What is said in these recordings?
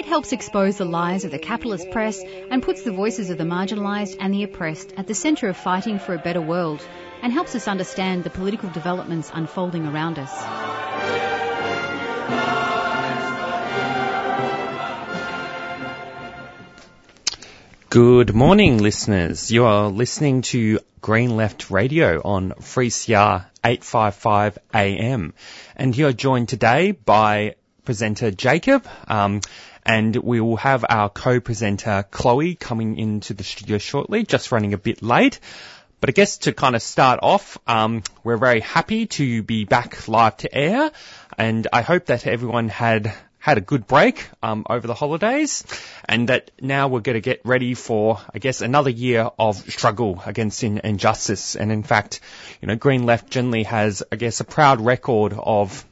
It helps expose the lies of the capitalist press and puts the voices of the marginalised and the oppressed at the centre of fighting for a better world and helps us understand the political developments unfolding around us. Good morning, listeners. You are listening to Green Left Radio on 3CR 855 AM. And you're joined today by presenter Jacob, um, and we will have our co-presenter Chloe coming into the studio shortly, just running a bit late. But I guess to kind of start off, um, we're very happy to be back live to air, and I hope that everyone had had a good break um, over the holidays, and that now we're going to get ready for, I guess, another year of struggle against in, injustice. And in fact, you know, Green Left generally has, I guess, a proud record of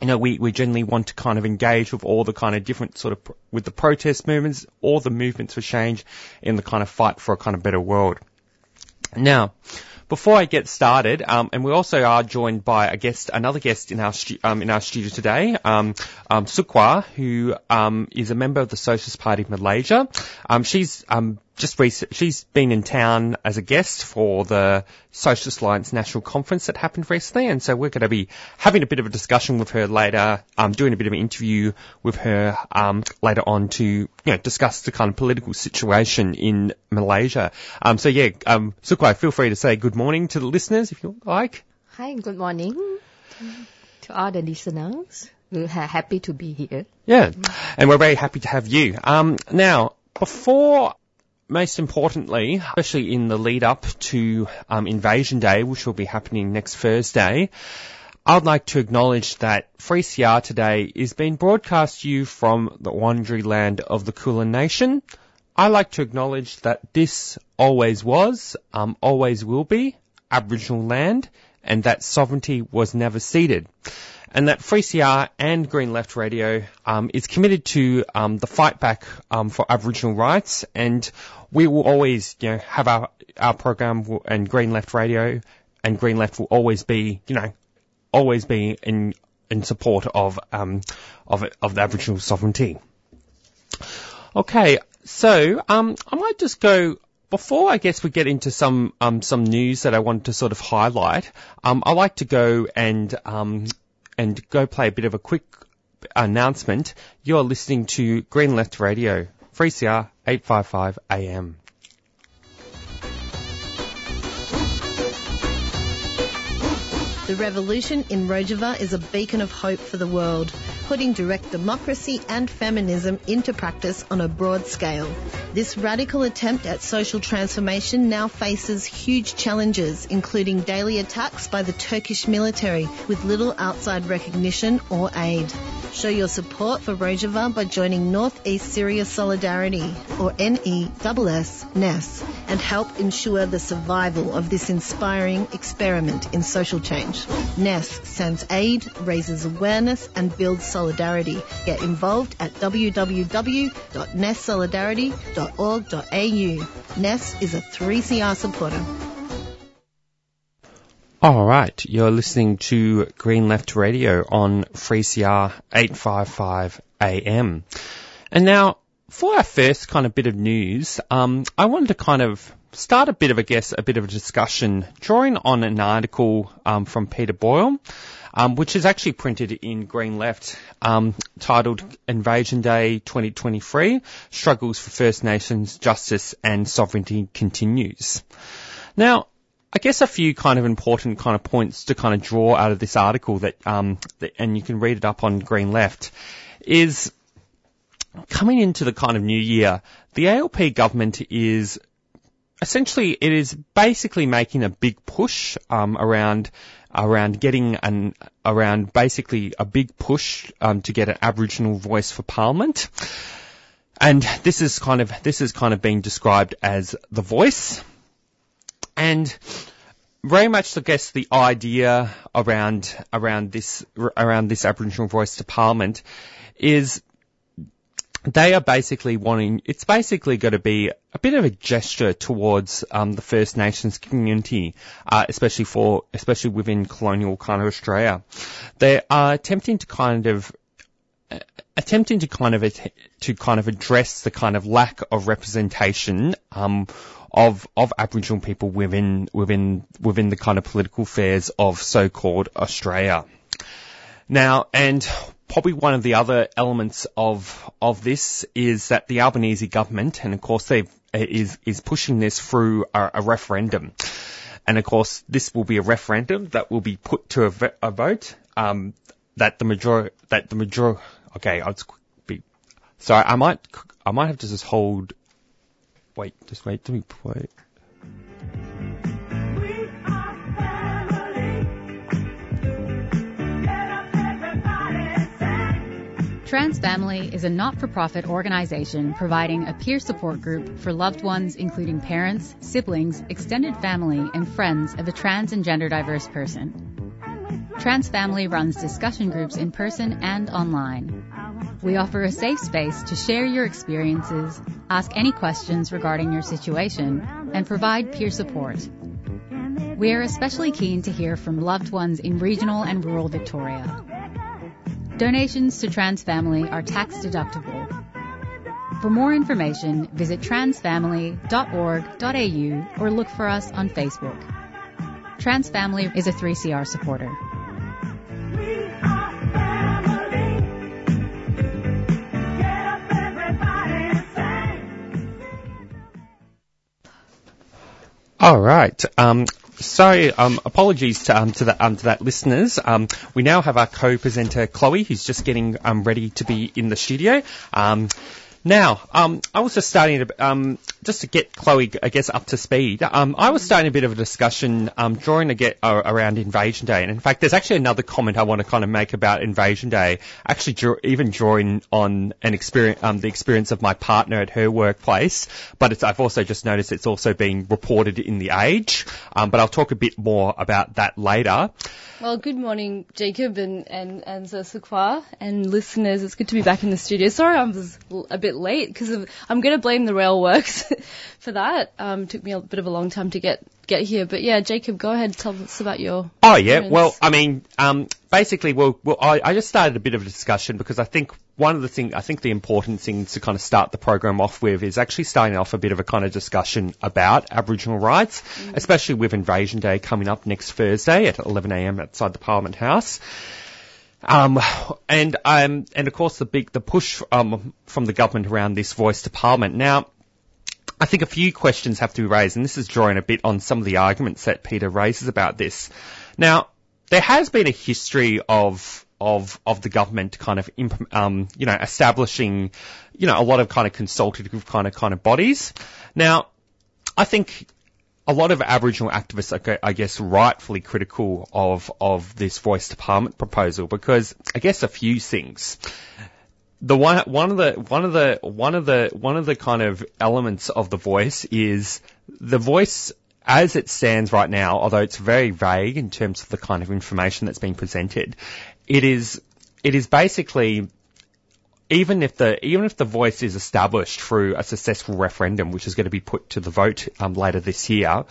you know, we, we generally want to kind of engage with all the kind of different sort of, with the protest movements, all the movements for change in the kind of fight for a kind of better world. Now, before I get started, um, and we also are joined by a guest, another guest in our stu- um, in our studio today, um, um, Sook Hwa, who um, is a member of the Socialist Party of Malaysia. Um, she's um, just recent, she's been in town as a guest for the Socialist Alliance National Conference that happened recently, and so we're going to be having a bit of a discussion with her later, um, doing a bit of an interview with her um, later on to you know discuss the kind of political situation in Malaysia. Um, so yeah, um, Sook Hwa, feel free to say good morning to the listeners if you like. Hi, good morning to all the listeners. We're happy to be here. Yeah, and we're very happy to have you. Um, now, before most importantly, especially in the lead up to um, Invasion Day, which will be happening next Thursday, I'd like to acknowledge that 3CR today is being broadcast to you from the Wurundjeri land of the Kulin Nation. I like to acknowledge that this always was, um, always will be, Aboriginal land, and that sovereignty was never ceded and that 3CR and Green Left Radio um, is committed to um, the fight back um, for Aboriginal rights, and we will always, you know, have our our program and Green Left Radio and Green Left will always be, you know, always be in in support of um of of the Aboriginal sovereignty. Okay, so um I might just go before I guess we get into some um, some news that I wanted to sort of highlight, um, I like to go and um, and go play a bit of a quick announcement. You're listening to Green Left Radio, 3CR 855 AM. The revolution in Rojava is a beacon of hope for the world putting direct democracy and feminism into practice on a broad scale. This radical attempt at social transformation now faces huge challenges, including daily attacks by the Turkish military with little outside recognition or aid. Show your support for Rojava by joining Northeast Syria Solidarity, or NESS, NESS, and help ensure the survival of this inspiring experiment in social change. NESS sends aid, raises awareness, and builds solidarity solidarity. Get involved at www.nesssolidarity.org.au. NESS is a 3CR supporter. All right, you're listening to Green Left Radio on 3CR 855 AM. And now, for our first kind of bit of news, um, I wanted to kind of start a bit of a guess, a bit of a discussion, drawing on an article um, from Peter Boyle um, which is actually printed in Green Left, um, titled Invasion Day 2023: Struggles for First Nations Justice and Sovereignty Continues. Now, I guess a few kind of important kind of points to kind of draw out of this article that, um, that and you can read it up on Green Left, is coming into the kind of new year, the ALP government is essentially it is basically making a big push um, around around getting an around basically a big push um, to get an Aboriginal voice for Parliament. And this is kind of, this is kind of being described as the voice. And very much, I guess, the idea around, around this, around this Aboriginal voice to Parliament is they are basically wanting, it's basically going to be a bit of a gesture towards um, the First Nations community, uh, especially for, especially within colonial kind of Australia. They are attempting to kind of attempting to kind of to kind of address the kind of lack of representation um, of of Aboriginal people within within within the kind of political affairs of so-called Australia. Now, and probably one of the other elements of of this is that the Albanese government, and of course they is is pushing this through a, a, referendum, and of course this will be a referendum that will be put to a, vote um, that the major that the major okay I'll be sorry I might I might have to just hold wait just wait let me wait. Trans Family is a not-for-profit organization providing a peer support group for loved ones including parents, siblings, extended family, and friends of a trans and gender diverse person. Trans Family runs discussion groups in person and online. We offer a safe space to share your experiences, ask any questions regarding your situation, and provide peer support. We are especially keen to hear from loved ones in regional and rural Victoria. Donations to Trans Family are tax deductible. For more information, visit transfamily.org.au or look for us on Facebook. Trans Family is a 3CR supporter. All right. Um, Sorry, um, apologies to, um, to, the, um, to that listeners. Um, we now have our co-presenter Chloe, who's just getting um, ready to be in the studio. Um, now, um, I was just starting to, um, just to get Chloe, I guess, up to speed. Um, I was starting a bit of a discussion, um, drawing a get uh, around Invasion Day, and in fact, there's actually another comment I want to kind of make about Invasion Day. Actually, even drawing on an experience, um, the experience of my partner at her workplace, but I've also just noticed it's also being reported in the Age. Um, but I'll talk a bit more about that later. Well, good morning, Jacob and and and Zesukwa and listeners. It's good to be back in the studio. Sorry, I was a bit late because I'm going to blame the rail works for that. Um, took me a bit of a long time to get get here, but yeah, Jacob, go ahead, tell us about your. Oh yeah, well, I mean, um, basically, well, well, I, I just started a bit of a discussion because I think one of the things, I think the important things to kind of start the program off with is actually starting off a bit of a kind of discussion about Aboriginal rights, mm. especially with Invasion Day coming up next Thursday at 11am outside the Parliament House. Um, and um, and of course the big the push um, from the government around this voice to Parliament. Now, I think a few questions have to be raised, and this is drawing a bit on some of the arguments that Peter raises about this. Now, there has been a history of of of the government kind of um, you know establishing you know a lot of kind of consultative kind of kind of bodies. Now, I think a lot of Aboriginal activists are, I guess, rightfully critical of of this voice to parliament proposal because I guess a few things. The one one of the one of the one of the one of the kind of elements of the voice is the voice as it stands right now, although it's very vague in terms of the kind of information that's being presented, it is it is basically even if the even if the voice is established through a successful referendum, which is going to be put to the vote um, later this year,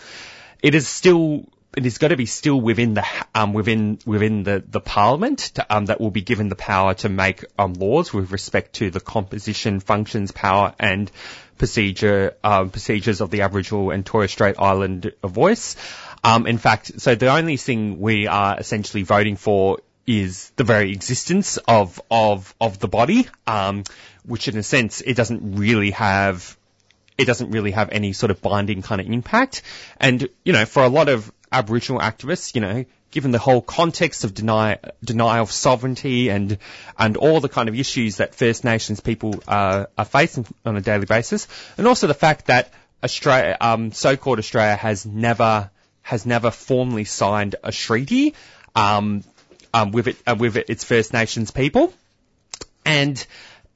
it is still it is going to be still within the um, within within the the parliament to, um, that will be given the power to make um, laws with respect to the composition, functions, power, and procedure um, procedures of the Aboriginal and Torres Strait Island voice. Um, in fact, so the only thing we are essentially voting for is the very existence of of of the body, um, which in a sense it doesn't really have it doesn't really have any sort of binding kind of impact. And you know, for a lot of Aboriginal activists, you know, given the whole context of deny, denial of sovereignty and and all the kind of issues that First Nations people uh, are facing on a daily basis, and also the fact that Australia, um, so-called Australia, has never has never formally signed a treaty um, um, with it uh, with its First Nations people, and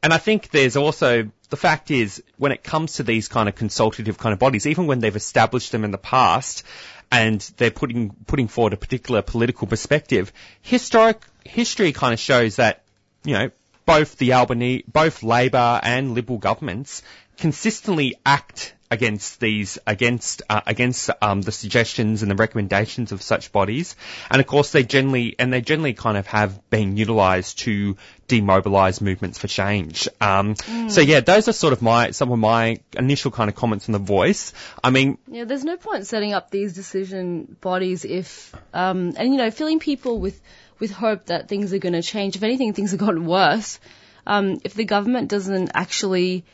and I think there's also the fact is, when it comes to these kind of consultative kind of bodies, even when they've established them in the past, and they're putting putting forward a particular political perspective, historic history kind of shows that you know both the Albany, both Labor and Liberal governments consistently act against these, against uh, against um, the suggestions and the recommendations of such bodies, and of course they generally and they generally kind of have been utilised to demobilise movements for change. Um, mm. So yeah, those are sort of my some of my initial kind of comments on the voice. I mean, yeah, there's no point setting up these decision bodies if um, and you know filling people with with hope that things are going to change. If anything, things have gotten worse. Um, if the government doesn't actually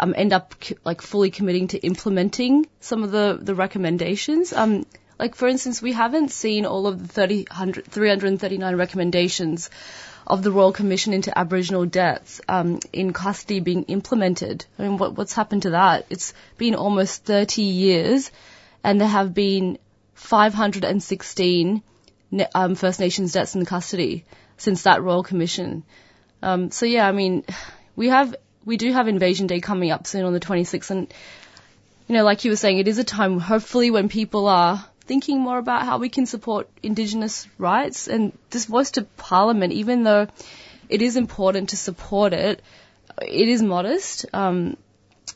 um, end up like fully committing to implementing some of the, the recommendations. Um, like for instance, we haven't seen all of the 30, 339 recommendations of the Royal Commission into Aboriginal deaths um, in custody being implemented. I mean, what, what's happened to that? It's been almost 30 years, and there have been 516 um, First Nations deaths in custody since that Royal Commission. Um, so yeah, I mean, we have we do have Invasion Day coming up soon on the 26th, and you know, like you were saying, it is a time hopefully when people are thinking more about how we can support Indigenous rights and this voice to Parliament, even though it is important to support it, it is modest, um,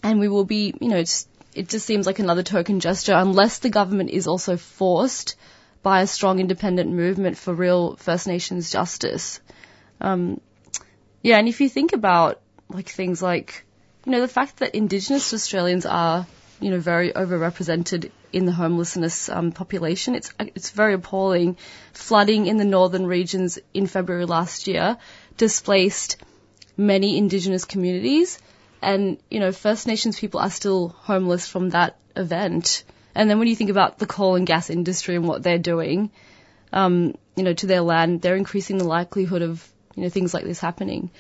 and we will be, you know, it just seems like another token gesture unless the government is also forced by a strong independent movement for real First Nations justice. Um, yeah, and if you think about like things like, you know, the fact that Indigenous Australians are, you know, very overrepresented in the homelessness um, population. It's it's very appalling. Flooding in the northern regions in February last year displaced many Indigenous communities, and you know, First Nations people are still homeless from that event. And then when you think about the coal and gas industry and what they're doing, um, you know, to their land, they're increasing the likelihood of you know things like this happening.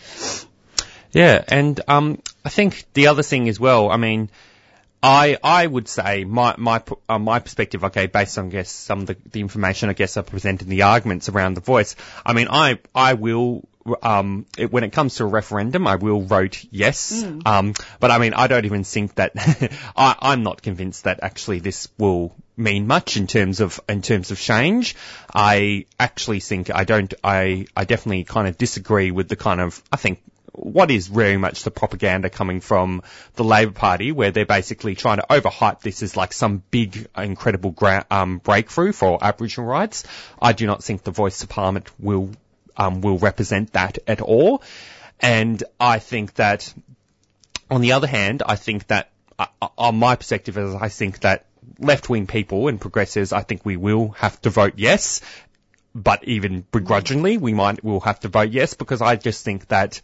Yeah, and um, I think the other thing as well. I mean, I I would say my my uh, my perspective. Okay, based on I guess some of the, the information I guess I presented in the arguments around the voice. I mean, I I will um, it, when it comes to a referendum, I will vote yes. Mm. Um, but I mean, I don't even think that I, I'm not convinced that actually this will mean much in terms of in terms of change. I actually think I don't. I I definitely kind of disagree with the kind of I think what is very much the propaganda coming from the Labor Party, where they're basically trying to overhype this as like some big, incredible gra- um, breakthrough for Aboriginal rights. I do not think the Voice to Parliament will um, will represent that at all, and I think that, on the other hand, I think that uh, uh on my perspective, is I think that left wing people and progressives, I think we will have to vote yes. But even begrudgingly, we might, will have to vote yes because I just think that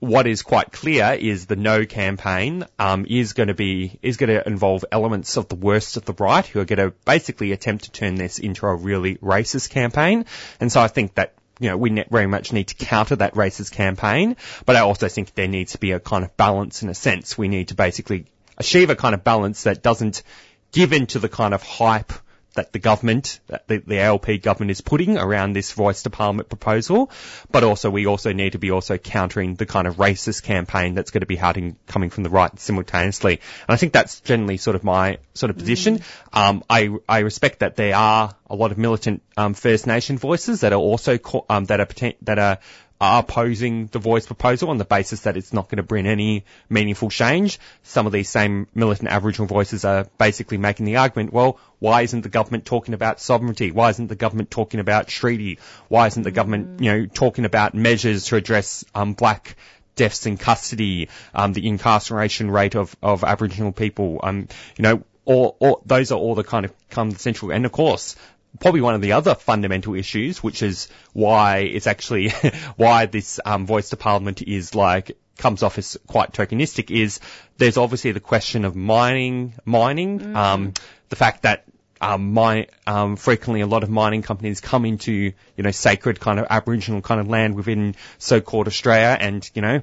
what is quite clear is the no campaign um, is going to be is going to involve elements of the worst of the right who are going to basically attempt to turn this into a really racist campaign. And so I think that you know we very much need to counter that racist campaign, but I also think there needs to be a kind of balance in a sense. We need to basically achieve a kind of balance that doesn't give in to the kind of hype that the government, that the, the ALP government is putting around this voice to parliament proposal, but also we also need to be also countering the kind of racist campaign that's going to be happening coming from the right simultaneously. And I think that's generally sort of my sort of position. Mm. Um, I I respect that there are a lot of militant um, First Nation voices that are also um, that are that are are opposing the voice proposal on the basis that it's not going to bring any meaningful change. Some of these same militant Aboriginal voices are basically making the argument, well, why isn't the government talking about sovereignty? Why isn't the government talking about treaty? Why isn't the government, you know, talking about measures to address um, black deaths in custody, um, the incarceration rate of, of Aboriginal people, um, you know, or, or those are all the kind of come central. And of course, probably one of the other fundamental issues, which is why it's actually why this um, voice to parliament is like comes off as quite tokenistic is there's obviously the question of mining, mining, mm. um, the fact that um, my, um, frequently a lot of mining companies come into, you know, sacred kind of Aboriginal kind of land within so-called Australia and, you know,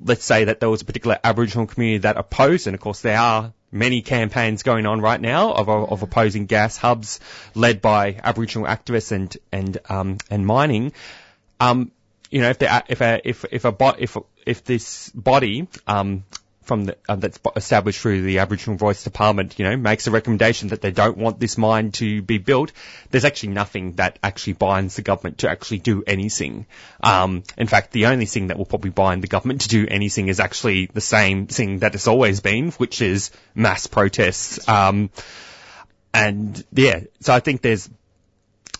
let's say that there was a particular Aboriginal community that opposed, and of course there are many campaigns going on right now of, of opposing gas hubs led by Aboriginal activists and and um, and mining. Um, you know, if if a if if a if if this body um, from the, uh, that's established through the Aboriginal Voice to Parliament, you know, makes a recommendation that they don't want this mine to be built, there's actually nothing that actually binds the government to actually do anything. Um, in fact, the only thing that will probably bind the government to do anything is actually the same thing that it's always been, which is mass protests. Um, and yeah, so I think there's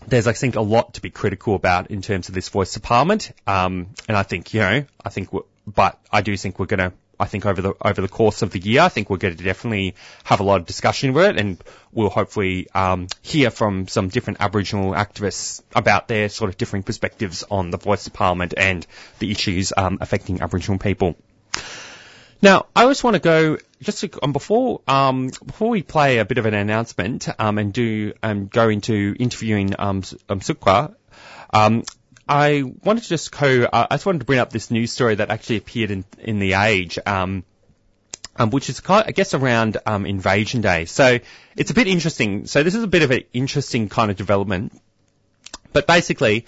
there's, I think, a lot to be critical about in terms of this voice to parliament. Um, and I think, you know, I think, but I do think we're going to, I think over the, over the course of the year, I think we're going to definitely have a lot of discussion with it and we'll hopefully, um, hear from some different Aboriginal activists about their sort of differing perspectives on the voice to parliament and the issues, um, affecting Aboriginal people. Now, I just want to go just to, um, before um, before we play a bit of an announcement um, and do um, go into interviewing um, um Sook Hwa. Um, I wanted to just go. Uh, I just wanted to bring up this news story that actually appeared in in the Age. Um, um, which is, kind of, I guess, around um, Invasion Day. So it's a bit interesting. So this is a bit of an interesting kind of development. But basically,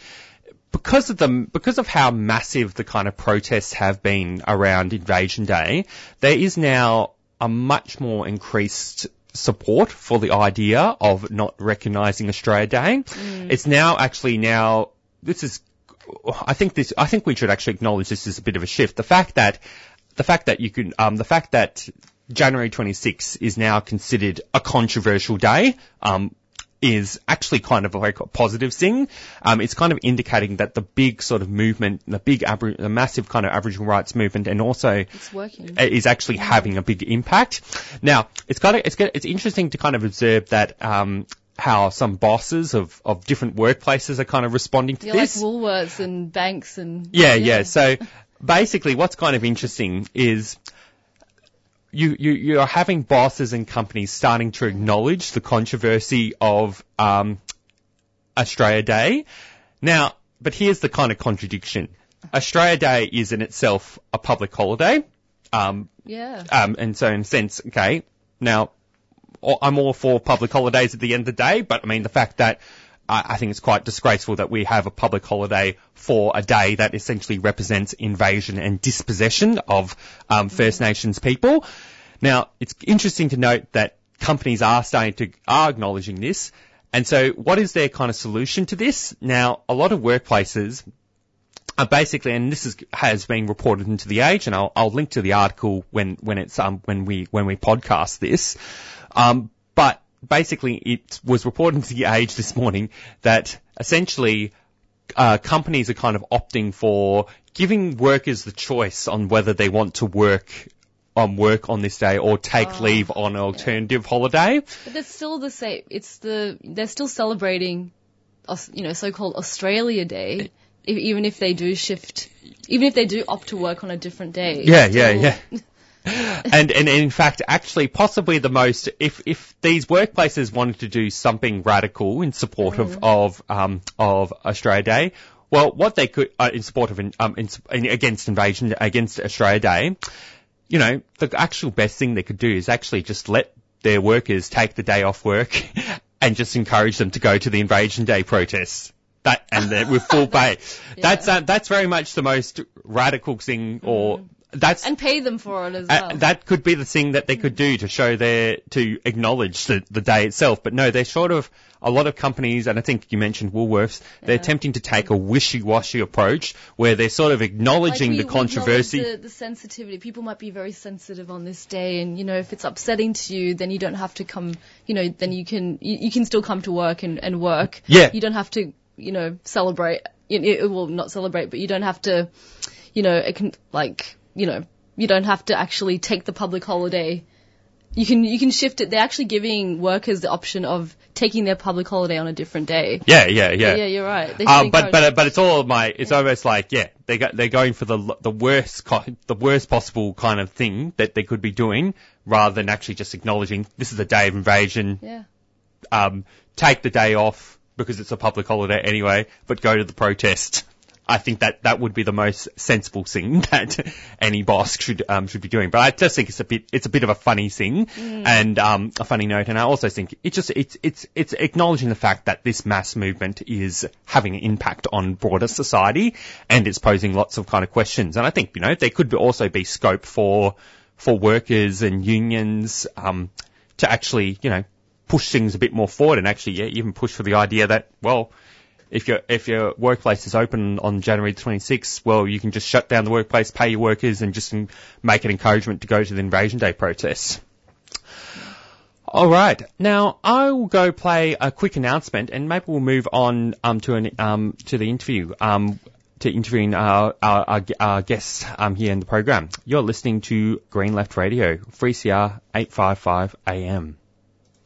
because of the because of how massive the kind of protests have been around Invasion Day, there is now a much more increased support for the idea of not recognising Australia Day. Mm. It's now actually now this is I think this I think we should actually acknowledge this is a bit of a shift. The fact that the fact that you can um, the fact that January 26 is now considered a controversial day. Um, is actually kind of a very positive thing. Um, it's kind of indicating that the big sort of movement, the big, Abri- the massive kind of Aboriginal rights movement, and also is actually yeah. having a big impact. Now, it's kind of it's it's interesting to kind of observe that. Um, how some bosses of, of different workplaces are kind of responding to yeah, this. Like Woolworths and banks and. Yeah, yeah. yeah. So basically what's kind of interesting is you, you, you're having bosses and companies starting to acknowledge the controversy of um, Australia Day. Now, but here's the kind of contradiction. Australia Day is in itself a public holiday. Um, yeah. Um, and so in a sense, okay, now I'm all for public holidays at the end of the day, but I mean the fact that I think it's quite disgraceful that we have a public holiday for a day that essentially represents invasion and dispossession of um, First Nations people. Now, it's interesting to note that companies are starting to are acknowledging this. And so, what is their kind of solution to this? Now, a lot of workplaces are basically, and this is, has been reported into the Age, and I'll, I'll link to the article when when it's um when we when we podcast this. Um, but basically it was reported to the Age this morning that essentially uh, companies are kind of opting for giving workers the choice on whether they want to work on work on this day or take oh, leave on an alternative yeah. holiday. But it's still the same. It's the they're still celebrating, you know, so-called Australia Day, even if they do shift, even if they do opt to work on a different day. Yeah, yeah, yeah. and, and in fact, actually, possibly the most, if, if these workplaces wanted to do something radical in support of, mm. of, um, of Australia Day, well, what they could, uh, in support of, um, in, in, against invasion, against Australia Day, you know, the actual best thing they could do is actually just let their workers take the day off work and just encourage them to go to the invasion day protests. That and with full pay. yeah. That's uh, that's very much the most radical thing or mm that's and pay them for it as well. Uh, that could be the thing that they could do to show their to acknowledge the, the day itself. But no, they're sort of a lot of companies, and I think you mentioned Woolworths. Yeah. They're attempting to take a wishy-washy approach where they're sort of acknowledging like we, the controversy, the, the sensitivity. People might be very sensitive on this day, and you know if it's upsetting to you, then you don't have to come. You know, then you can you, you can still come to work and, and work. Yeah. You don't have to you know celebrate. It, it will not celebrate, but you don't have to. You know, it can like you know, you don't have to actually take the public holiday. You can you can shift it. They're actually giving workers the option of taking their public holiday on a different day. Yeah, yeah, yeah. Yeah, you're right. Um, but but but it's all my. It's yeah. almost like yeah, they got they're going for the the worst the worst possible kind of thing that they could be doing, rather than actually just acknowledging this is a day of invasion. Yeah. Um, take the day off because it's a public holiday anyway, but go to the protest. I think that that would be the most sensible thing that any boss should um, should be doing. But I just think it's a bit it's a bit of a funny thing mm. and um, a funny note. And I also think it's just it's it's it's acknowledging the fact that this mass movement is having an impact on broader society and it's posing lots of kind of questions. And I think you know there could be also be scope for for workers and unions um, to actually, you know, push things a bit more forward and actually yeah, even push for the idea that, well, if your if your workplace is open on January 26th, well, you can just shut down the workplace, pay your workers, and just make an encouragement to go to the Invasion Day protests. All right. Now I will go play a quick announcement, and maybe we'll move on um, to an um, to the interview. Um, to interviewing our, our, our, our guests um, here in the program. You're listening to Green Left Radio, 3CR 855 AM.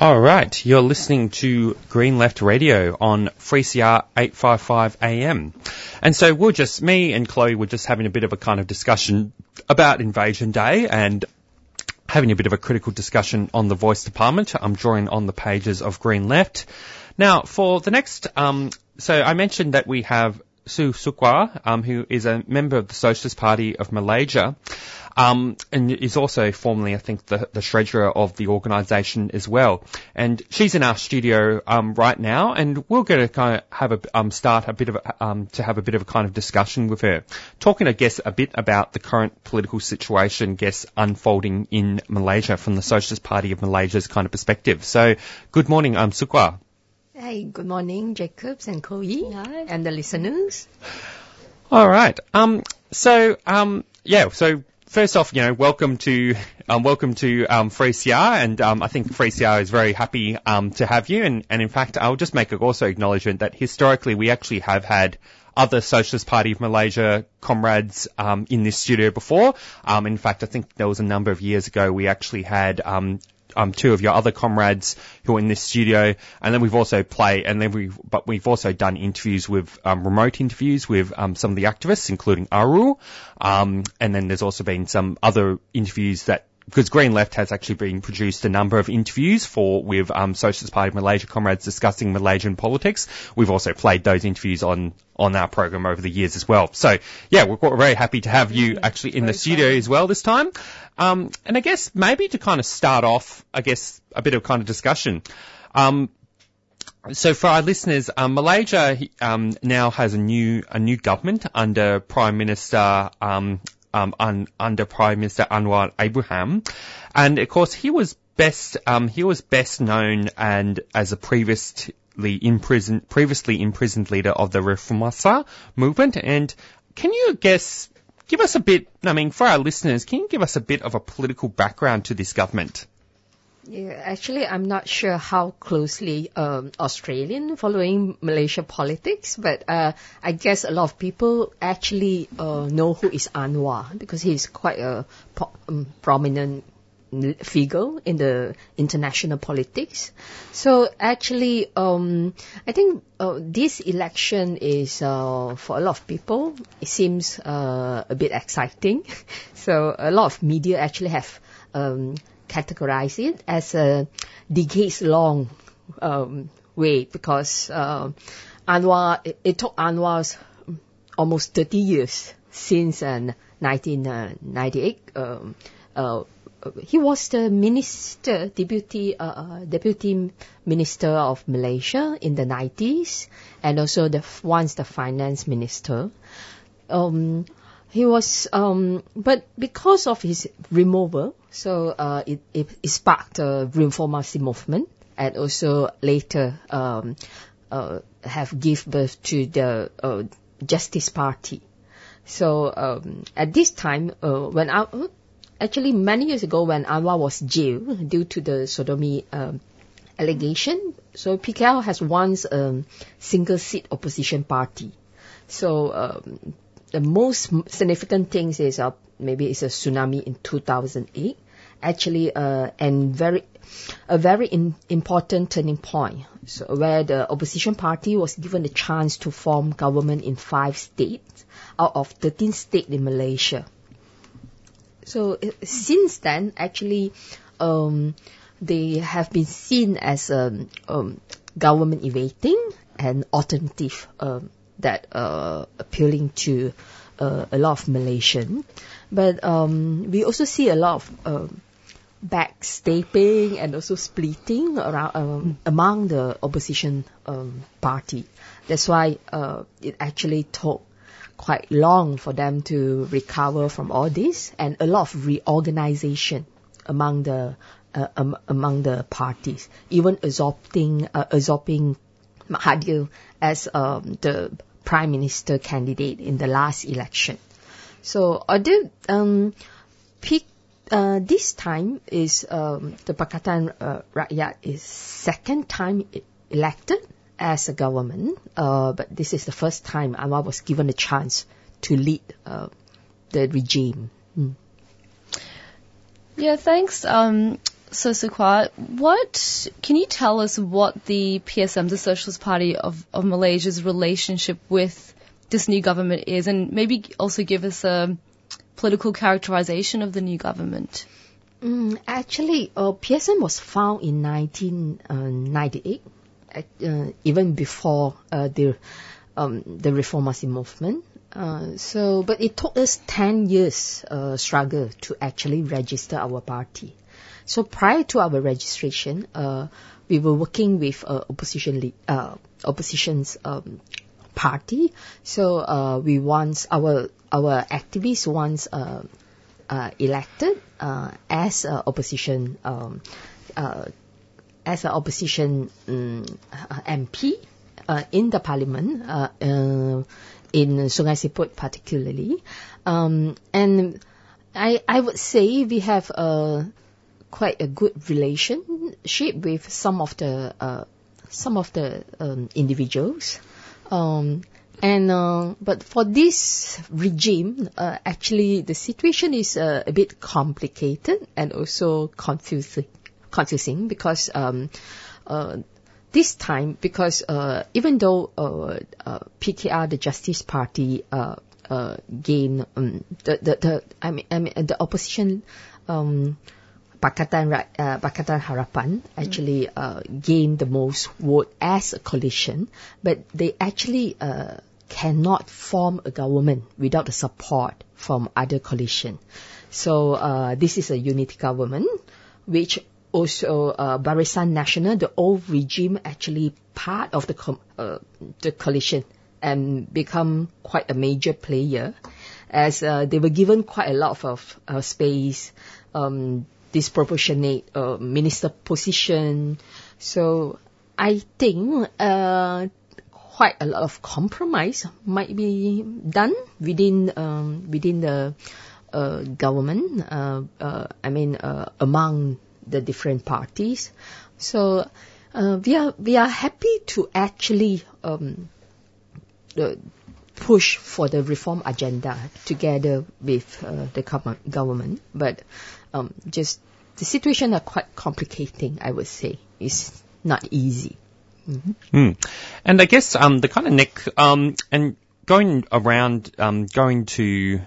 All right, you're listening to Green Left Radio on 3CR 855 AM. And so we're just, me and Chloe were just having a bit of a kind of discussion about Invasion Day and having a bit of a critical discussion on the Voice to Parliament. I'm drawing on the pages of Green Left. Now, for the next, um, so I mentioned that we have Su Sook Hwa, um, who is a member of the Socialist Party of Malaysia. Um, and is also formerly, I think, the, the treasurer of the organisation as well. And she's in our studio um, right now, and we're going to kind of have a um, start a bit of a, um, to have a bit of a kind of discussion with her, talking, I guess, a bit about the current political situation, I guess, unfolding in Malaysia from the Socialist Party of Malaysia's kind of perspective. So, good morning, um, Sook Hwa. Hey, good morning, Jacobs and Chloe, and the listeners. All right. Um. So. Um. Yeah. So first off, you know, welcome to um, welcome to um, 3CR, and um, I think 3CR is very happy um, to have you. And, and in fact, I'll just make also acknowledgement that historically we actually have had other Socialist Party of Malaysia comrades um, in this studio before. Um, in fact, I think there was a number of years ago we actually had um, um, two of your other comrades who are in this studio, and then we've also play, and then we, but we've also done interviews with um, remote interviews with um, some of the activists, including Aru, um, and then there's also been some other interviews that because Green Left has actually been produced a number of interviews for with um, Socialist Party of Malaysia comrades discussing Malaysian politics. We've also played those interviews on on our program over the years as well. So yeah, we're, we're very happy to have you actually in the studio as well this time. Um, and I guess maybe to kind of start off, I guess a bit of kind of discussion. Um, so for our listeners, um, Malaysia um, now has a new a new government under Prime Minister um, um, un, under Prime Minister Anwar Ibrahim, and of course he was best um, he was best known and as a previously imprisoned previously imprisoned leader of the Reformasi movement. And can you guess? Give us a bit. I mean, for our listeners, can you give us a bit of a political background to this government? Yeah, actually, I'm not sure how closely um, Australian following Malaysia politics, but uh, I guess a lot of people actually uh, know who is Anwar because he's quite a po- um, prominent figure in the international politics. So actually, um, I think uh, this election is uh, for a lot of people. It seems uh, a bit exciting. so a lot of media actually have um, categorize it as a decades-long um, wait because uh, Anwar, it, it, took Anwar's almost 30 years since uh, 1998. Um, uh, he was the minister, deputy, uh, uh deputy minister of Malaysia in the 90s, and also the once the finance minister. Um, he was, um, but because of his removal, so uh, it, it, it sparked a reformasi movement, and also later um, uh, have give birth to the uh, Justice Party. So um, at this time, uh, when I, actually many years ago when Anwar was jailed due to the sodomy um, allegation, so PKR has once um, single seat opposition party. So um, the most significant things is uh, maybe it's a tsunami in 2008, actually, uh, and very a very in, important turning point. So where the opposition party was given a chance to form government in five states out of 13 states in Malaysia. So since then, actually, um, they have been seen as um, um, government evading and alternative um, that uh, appealing to uh, a lot of Malaysian. But um, we also see a lot of um, backstabbing and also splitting around um, among the opposition um, party. That's why uh, it actually took quite long for them to recover from all this, and a lot of reorganization among the uh, um, among the parties, even absorbing uh, absorbing Mahathir as um, the prime minister candidate in the last election. So although um, P- uh, this time is um, the Pakatan uh, Rakyat is second time elected as a government, uh, but this is the first time Anwar was given a chance to lead uh, the regime. Mm. Yeah, thanks. Um, so Sook Hwa, what can you tell us what the PSM, the Socialist Party of, of Malaysia's relationship with this new government is, and maybe also give us a political characterization of the new government? Mm, actually, uh, PSM was found in 1998, uh, even before uh, the um, the Reformasi movement. Uh, so, but it took us 10 years uh, struggle to actually register our party. So prior to our registration, uh, we were working with uh, opposition uh, opposition's um, party. So uh, we once our our activists once uh, uh, elected uh, as opposition um, uh, as an opposition um, MP uh, in the parliament uh, uh, in Sungai Siput particularly, um, and I I would say we have a quite a good relationship with some of the uh, some of the um, individuals. Um, and uh, but for this regime, uh, actually the situation is uh, a bit complicated and also confusing, confusing because um, uh, this time because uh, even though PKR, the Justice Party, uh, uh, gain um, the, the the I mean I mean the opposition. Um, Pakatan, uh, Pakatan Harapan actually uh, gained the most vote as a coalition, but they actually uh, cannot form a government without the support from other coalition. So uh, this is a unity government, which also uh, Barisan Nasional, the old regime, actually part of the com- uh, the coalition and become quite a major player, as uh, they were given quite a lot of uh, space. Um, disproportionate uh, minister position. So I think uh, quite a lot of compromise might be done within um, within the uh, government. Uh, uh, I mean, uh, among the different parties. So we are we are happy to actually um, push for the reform agenda together with the government, but um, just the situation are quite complicating. I would say it's not easy. Hmm. And I guess um, the kind of neck um, and going around, um, going to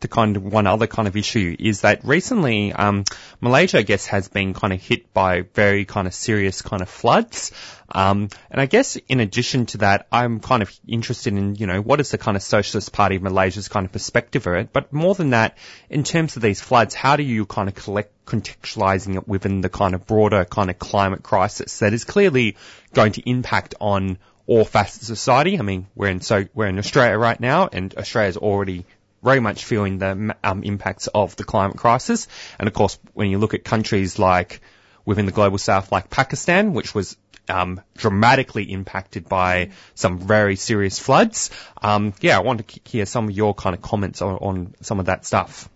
the kind of one other kind of issue is that recently um, Malaysia, I guess, has been kind of hit by very kind of serious kind of floods. Um, and I guess in addition to that, I'm kind of interested in, you know, what is the kind of Socialist Party of Malaysia's kind of perspective of it? But more than that, in terms of these floods, how do you kind of collect contextualizing it within the kind of broader kind of climate crisis that is clearly going to impact on all facets of society? I mean, we're in so we're in Australia right now, and Australia's already very much feeling the um, impacts of the climate crisis. And of course, when you look at countries like within the global south, like Pakistan, which was um, dramatically impacted by some very serious floods. Um, yeah, I want to hear some of your kind of comments on, on some of that stuff.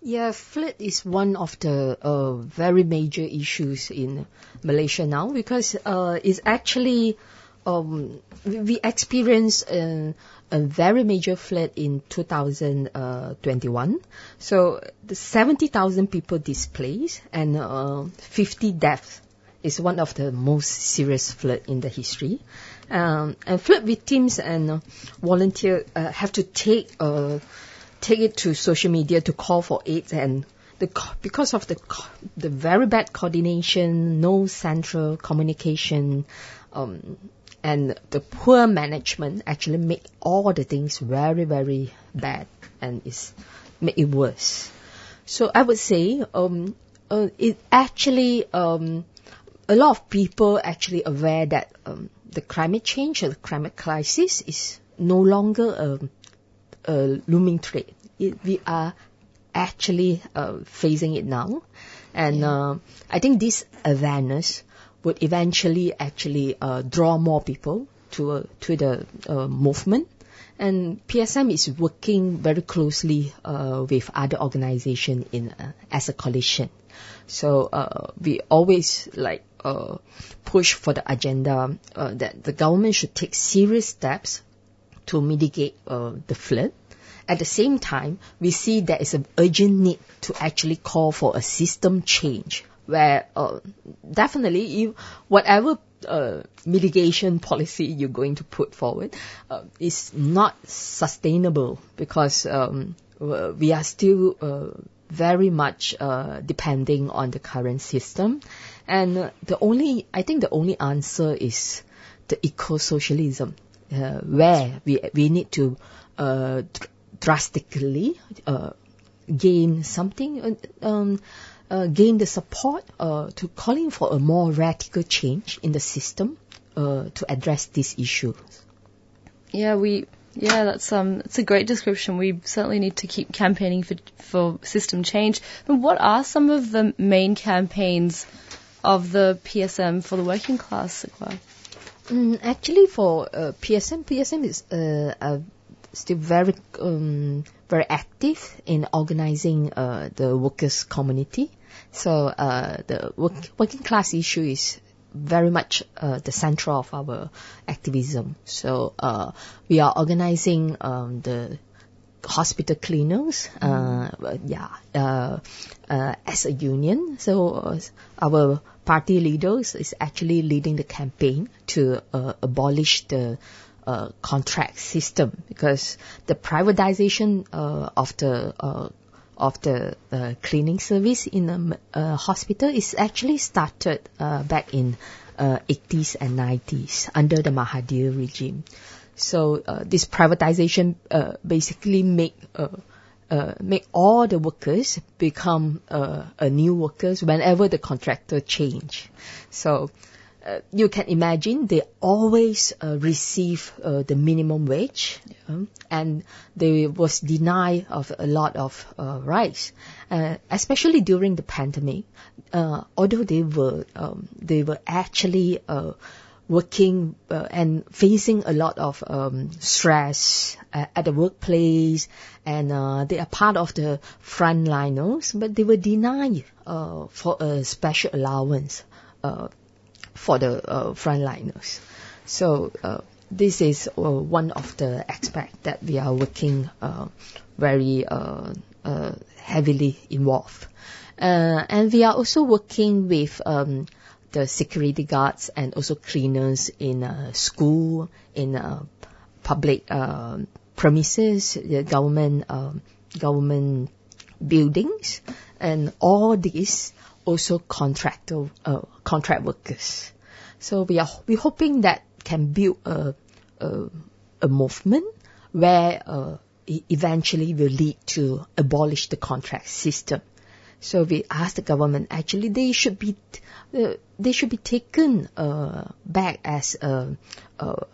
Yeah, flood is one of the uh, very major issues in Malaysia now because uh, it's actually um, we, we experienced a, very major flood in 2021. So the 70,000 people displaced and uh, 50 deaths is one of the most serious flood in the history. Um, and flood victims and uh, volunteers uh, have to take uh, take it to social media to call for aid and the co- because of the co- the very bad coordination, no central communication, um, and the poor management actually make all the things very very bad and it's make it worse. So I would say um, uh, it actually um, a lot of people actually aware that um, the climate change or the climate crisis is no longer a, a looming threat. It, we are actually uh, facing it now, and uh, I think this awareness would eventually actually uh, draw more people to uh, to the uh, movement. And PSM is working very closely uh, with other organizations in uh, as a coalition. So uh, we always like push for the agenda that the government should take serious steps to mitigate the flood. At the same time, we see there is an urgent need to actually call for a system change where uh, definitely you, whatever uh, mitigation policy you're going to put forward uh, is not sustainable because um, we are still uh, very much uh, depending on the current system. And the only, I think the only answer is the eco-socialism, uh, where we, we need to uh, dr- drastically uh, gain something, uh, um, uh, gain the support uh, to calling for a more radical change in the system uh, to address these issues. Yeah, we yeah, that's um, it's a great description. We certainly need to keep campaigning for for system change. But what are some of the main campaigns of the PSM for the working class? Mm, actually, for uh, PSM, PSM is uh, uh, still very um, very active in organizing uh, the workers' community. So uh, the work, working class issue is very much uh, the center of our activism. So uh, we are organizing um, the hospital cleaners, uh, yeah, uh, uh, as a union. So our party leaders is actually leading the campaign to abolish the uh, contract system because the privatization uh, of the uh, of the uh, cleaning service in a uh, hospital is actually started uh, back in uh, 80s and 90s under the Mahathir regime. So uh, this privatization uh, basically make uh, uh, make all the workers become uh, a new workers whenever the contractor change. So uh, you can imagine they always uh, receive uh, the minimum wage um, and they was denied of a lot of uh, rights uh, especially during the pandemic uh, although they were um, they were actually uh, working uh, and facing a lot of um, stress uh, at the workplace and they are part of the frontliners but they were denied for a special allowance for the frontliners. So this is uh, one of the aspects that we are working uh, very uh, uh, heavily involved. Uh, and we are also working with um, the security guards and also cleaners in school, in public premises, the government government buildings, and all these also contractor contract workers. So we are we hoping that can build a a, a movement where uh, e- eventually will lead to abolish the contract system. So we ask the government actually they should be uh, they should be taken uh, back as a, uh,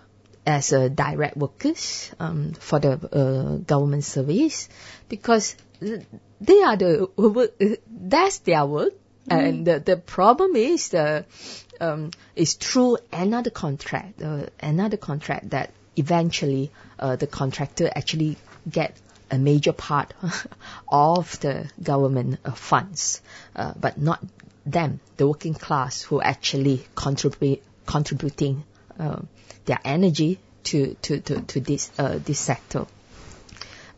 as a direct workers um, for the uh, government service because they are the that's their work and the, the problem is the um, is through another contract uh, another contract that eventually uh, the contractor actually get a major part of the government uh, funds, uh, but not them, the working class, who actually contribute contributing uh, their energy to to to, to this uh, this sector.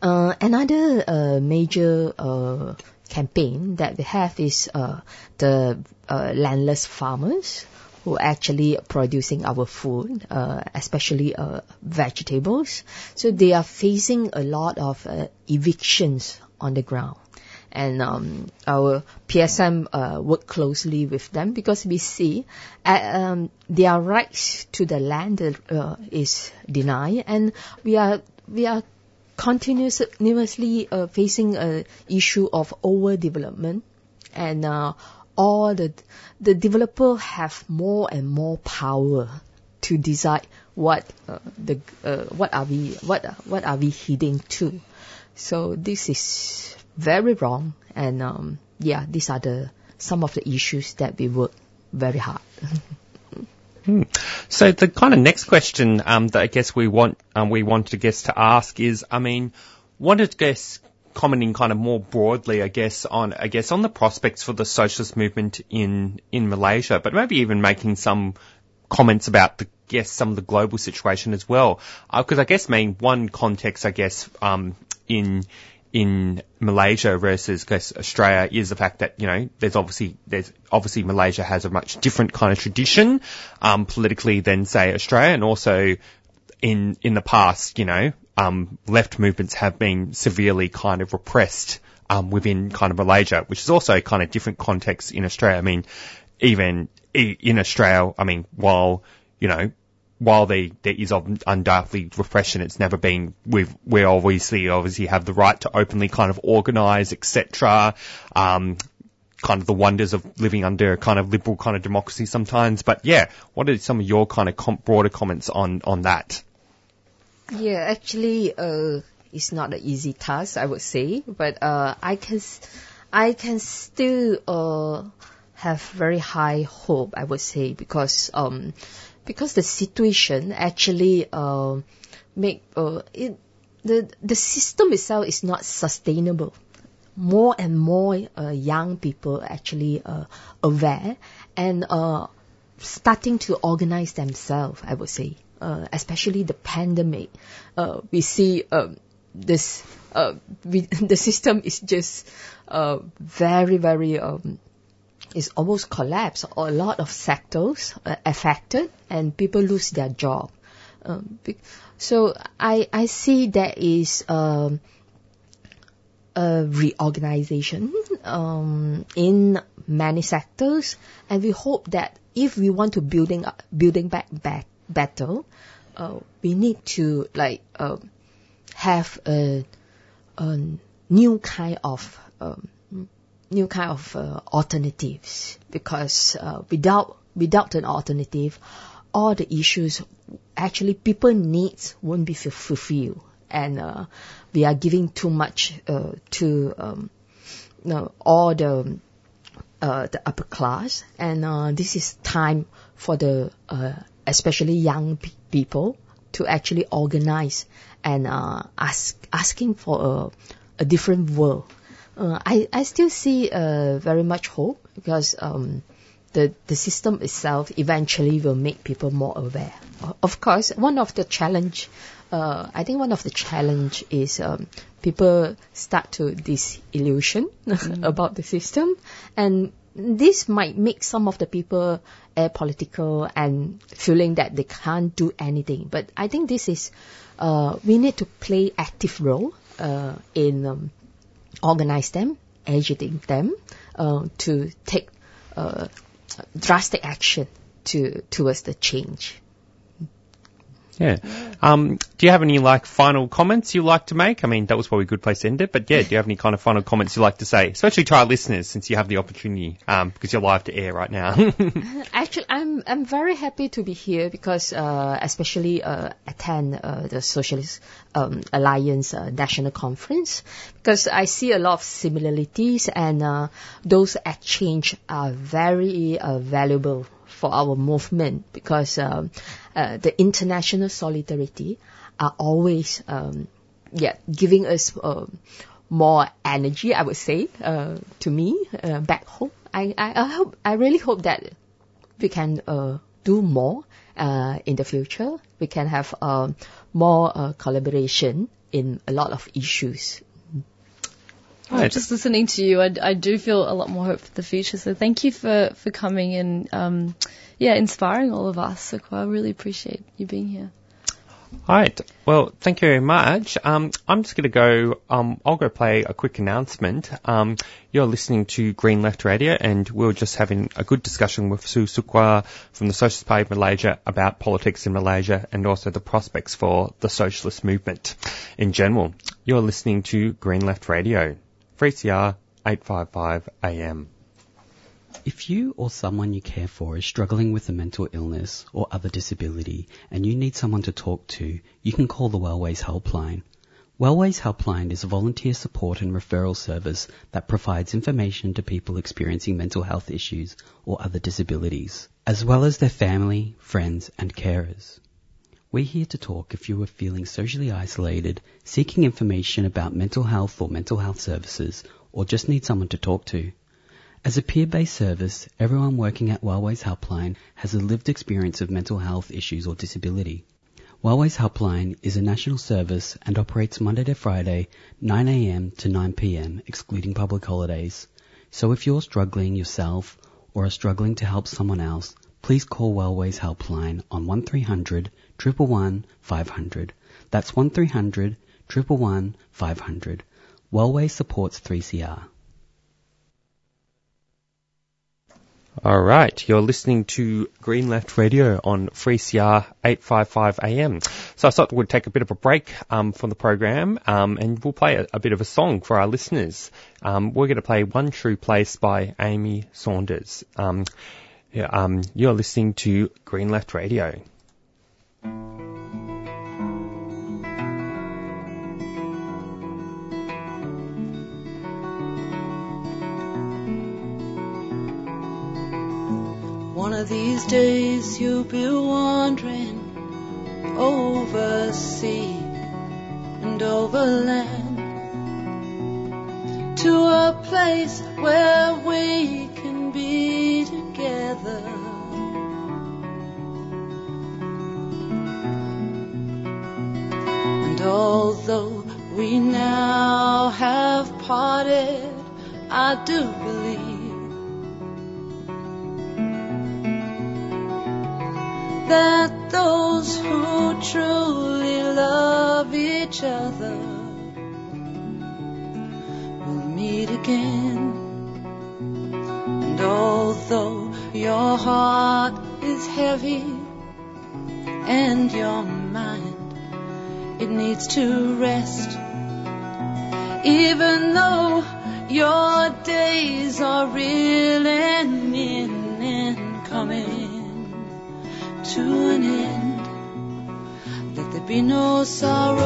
Uh, another major campaign that we have is the uh, landless farmers who are actually producing our food, uh, especially uh, vegetables. So they are facing a lot of uh, evictions on the ground. And um, our PSM uh, work closely with them because we see uh, um, their rights to the land uh, is denied, and we are we are continuously facing a issue of overdevelopment and all the the developer have more and more power to decide what uh, the uh, what are we what what are we heading to so this is very wrong and um, yeah these are the some of the issues that we work very hard Hmm. So the kind of next question um, that I guess we want um, we wanted to guess to ask is, I mean, wanted to guess commenting kind of more broadly, I guess on I guess on the prospects for the socialist movement in in Malaysia, but maybe even making some comments about the guess some of the global situation as well, because uh, I guess mean one context I guess um, in in Malaysia versus guess, Australia is the fact that you know there's obviously there's obviously Malaysia has a much different kind of tradition um, politically than say Australia, and also in in the past, you know, um, left movements have been severely kind of repressed um, within kind of Malaysia, which is also kind of different context in Australia. I mean, even in Australia, I mean, while you know while they, there is undoubtedly repression, it's never been, we've, we obviously, obviously have the right to openly kind of organize, etc. Um, kind of the wonders of living under a kind of liberal kind of democracy sometimes. But yeah, what are some of your kind of com- broader comments on, on that? Yeah, actually, uh, it's not an easy task, I would say, but, uh, I can, I can still, uh, have very high hope, I would say, because, um, because the situation actually uh, make uh, it the the system itself is not sustainable. More and more uh, young people actually uh, aware and uh, starting to organize themselves. I would say, uh, especially the pandemic, uh, we see um, this uh, we, the system is just uh, very very um, is almost collapsed. A lot of sectors uh, affected, and people lose their job. Um, so I I see there is um, a reorganization um, in many sectors, and we hope that if we want to building building back back better, uh, we need to like uh, have a, a new kind of um, new kind of uh, alternatives. Because uh, without without an alternative, all the issues actually people needs won't be fulfilled, and uh, we are giving too much uh, to um, you know, all the uh, the upper class, and uh, this is time for the especially young pe- people to actually organize and ask asking for a, a different world uh, I, I still see uh, very much hope because um, the, the system itself eventually will make people more aware. Of course, one of the challenge, uh, I think one of the challenge is um, people start to disillusion mm. about the system, and this might make some of the people apolitical and feeling that they can't do anything. But I think this is uh, we need to play active role uh, in um, organize them, educate them uh, to take uh, drastic action to towards the change. Yeah. Um, do you have any like final comments you like to make? I mean, that was probably a good place to end it, but yeah, do you have any kind of final comments you like to say, especially to our listeners, since you have the opportunity, um, because you're live to air right now? Actually, I'm I'm very happy to be here because, uh, especially uh, attend uh, the Socialist um, Alliance uh, National Conference because I see a lot of similarities and uh, those exchange are very uh, valuable for our movement because um, uh, the international solidarity are always um, yeah, giving us uh, more energy, I would say, uh, to me uh, back home. I, I, I hope, I really hope that we can uh, do more uh, in the future. We can have um, more uh, collaboration in a lot of issues. Well, just listening to you, I, I do feel a lot more hope for the future. So thank you for, for coming and, um, yeah, inspiring all of us. So I really appreciate you being here. All right. Well, thank you very much. Um, I'm just going to go. Um, I'll go play a quick announcement. Um, you're listening to Green Left Radio, and we are just having a good discussion with Soh Sook Hwa from the Socialist Party of Malaysia about politics in Malaysia and also the prospects for the socialist movement in general. You're listening to Green Left Radio, 3CR 855 AM. If you or someone you care for is struggling with a mental illness or other disability and you need someone to talk to, you can call the Wellways Helpline. Wellways Helpline is a volunteer support and referral service that provides information to people experiencing mental health issues or other disabilities, as well as their family, friends and carers. We're here to talk if you are feeling socially isolated, seeking information about mental health or mental health services, or just need someone to talk to. As a peer-based service, everyone working at Wellways Helpline has a lived experience of mental health issues or disability. Wellways Helpline is a national service and operates Monday to Friday, 9am to 9pm, excluding public holidays. So if you're struggling yourself or are struggling to help someone else, please call Wellways Helpline on 1300 111 500. That's 1300 111 500. Wellways supports 3CR. All right, you're listening to Green Left Radio on 3CR 855 AM. So I thought we'd take a bit of a break um, from the program um, and we'll play a, a, bit of a song for our listeners. Um, we're going to play One True Place by Amy Saunders. Um, yeah, um, you're listening to Green Left Radio. One of these days you'll be wandering over sea and over land to a place where we can be together. And although we now have parted, I do believe that those who truly love each other will meet again. And although your heart is heavy and your mind, it needs to rest. Even though your days are reeling in and coming to an end. Let there be no sorrow.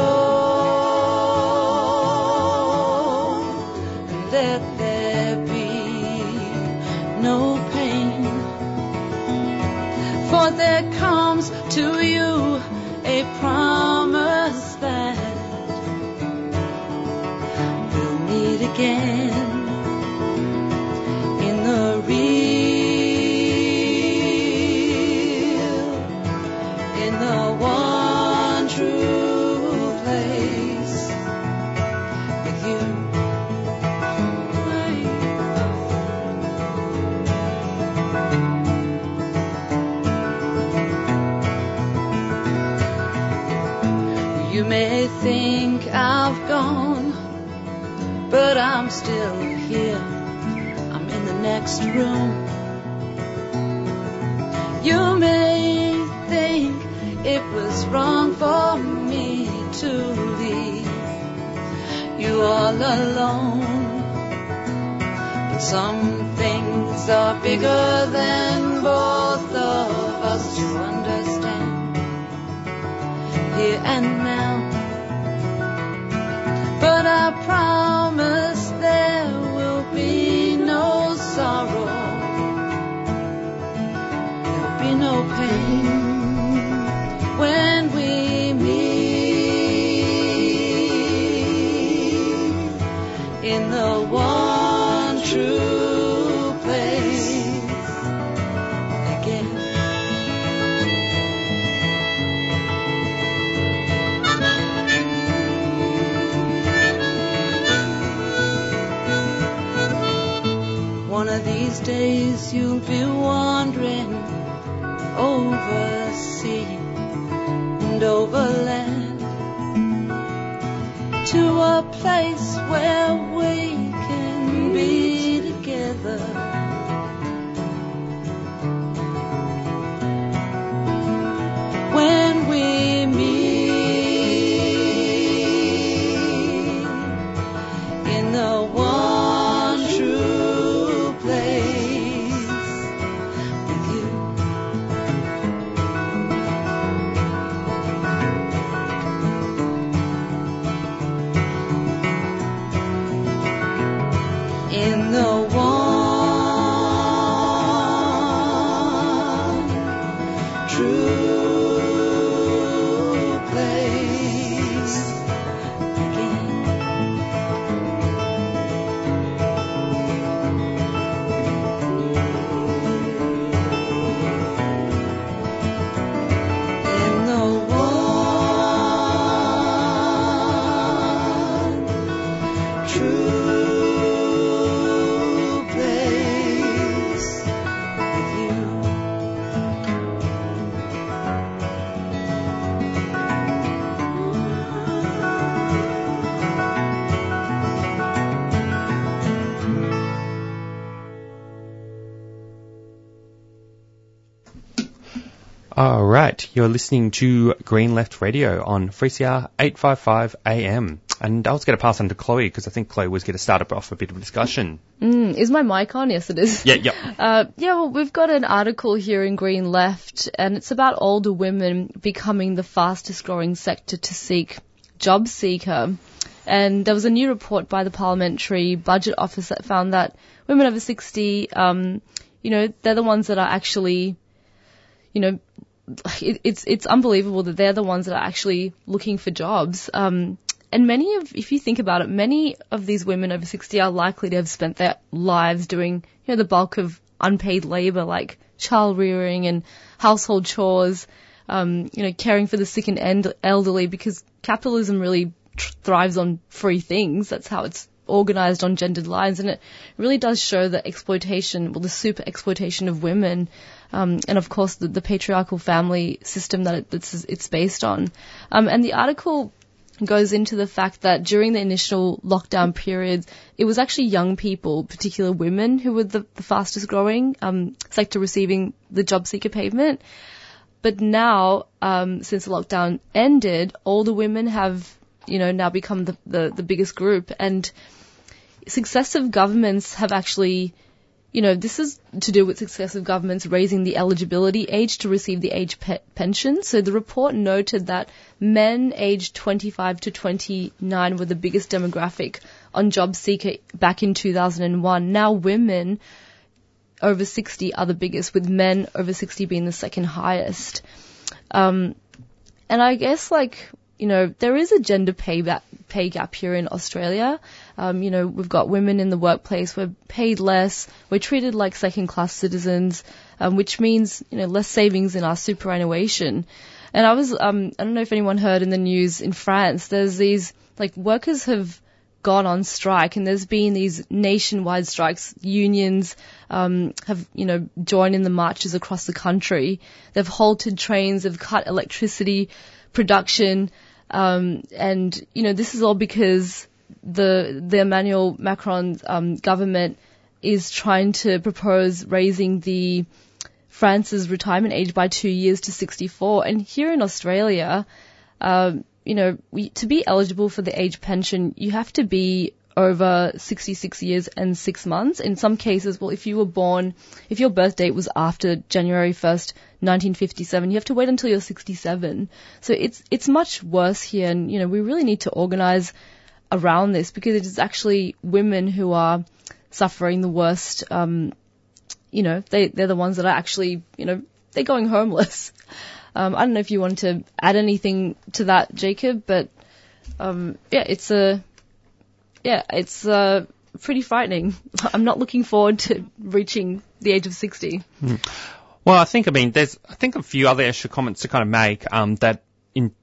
And let there be no pain. For there comes to you again. But I'm still here. I'm in the next room. You may think it was wrong for me to leave you all alone. But some things are bigger than you'll be You're listening to Green Left Radio on 3CR 855 AM. And I was going to pass on to Chloe because I think Chloe was going to start off a bit of a discussion. Mm, is my mic on? Yes, it is. Yeah, yeah. Uh, yeah, well, we've got an article here in Green Left, and it's about older women becoming the fastest growing sector to seek job seeker. And there was a new report by the Parliamentary Budget Office that found that women over 60, um, you know, they're the ones that are actually, you know, it, it's it's unbelievable that they're the ones that are actually looking for jobs. Um, and many of, if you think about it, many of these women over 60 are likely to have spent their lives doing, you know, the bulk of unpaid labor like child rearing and household chores, um, you know, caring for the sick and elderly because capitalism really thrives on free things. That's how it's organized on gendered lines and it really does show the exploitation, well, the super exploitation of women. Um, and of course the, the patriarchal family system that it, it's based on. Um, and the article goes into the fact that during the initial lockdown periods, it was actually young people, particular women, who were the, the fastest growing um, sector receiving the job seeker payment. But now, um, since the lockdown ended, older women have, you know, now become the, the, the biggest group. And successive governments have actually, you know, this is to do with successive governments raising the eligibility age to receive the age pe- pension. So the report noted that men aged 25 to 29 were the biggest demographic on job seeker back in 2001. Now women over 60 are the biggest, with men over 60 being the second highest. Um, and I guess like you know there is a gender pay gap, pay gap here in Australia. Um, you know we've got women in the workplace. We're paid less. We're treated like second class citizens, um, which means you know less savings in our superannuation. And I was um, I don't know if anyone heard in the news in France. There's these like workers have gone on strike and there's been these nationwide strikes. Unions um, have, you know, joined in the marches across the country. They've halted trains, they've cut electricity production, um, and you know this is all because the the Emmanuel Macron um, government is trying to propose raising the France's retirement age by two years to 64. And here in Australia, um, you know, we, to be eligible for the age pension, you have to be over 66 years and six months. In some cases, well, if you were born, if your birth date was after January 1st, 1957, you have to wait until you're 67. So it's, it's much worse here. And, you know, we really need to organize around this because it is actually women who are suffering the worst, um, you know, they, they're the ones that are actually, you know, they're going homeless. Um, I don't know if you want to add anything to that, Jacob, but um, yeah, it's a yeah, it's uh, pretty frightening. I'm not looking forward to reaching the age of 60. Well, I think, I mean, there's, I think a few other extra comments to kind of make, um, that in,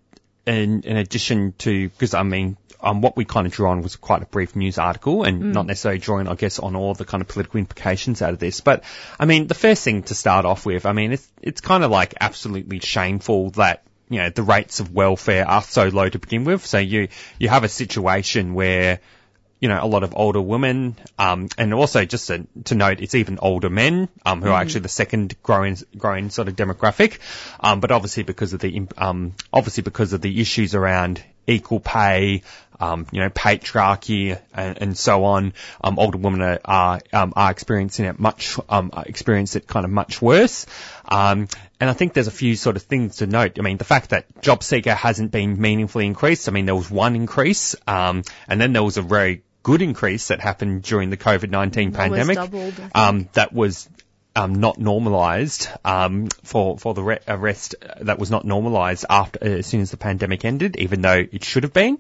in, in addition to, because I mean, um, what we kind of drew on was quite a brief news article and not necessarily drawing, I guess, on all the kind of political implications out of this. But I mean, the first thing to start off with, I mean, it's it's kind of like absolutely shameful that you know the rates of welfare are so low to begin with. So you you have a situation where you know, a lot of older women, um, and also just to, to note, it's even older men, um, who are actually the second growing, growing sort of demographic. Um, but obviously because of the, um, obviously because of the issues around equal pay, um, you know, patriarchy and, and so on, um, older women are, are, um, are experiencing it much, um, experience it kind of much worse. Um, and I think there's a few sort of things to note. I mean, the fact that job seeker hasn't been meaningfully increased. I mean, there was one increase, um, and then there was a very good increase that happened during the COVID-19 pandemic. doubled, Um, that was um, not normalised um, for for the re- arrest that was not normalised after uh, as soon as the pandemic ended, even though it should have been.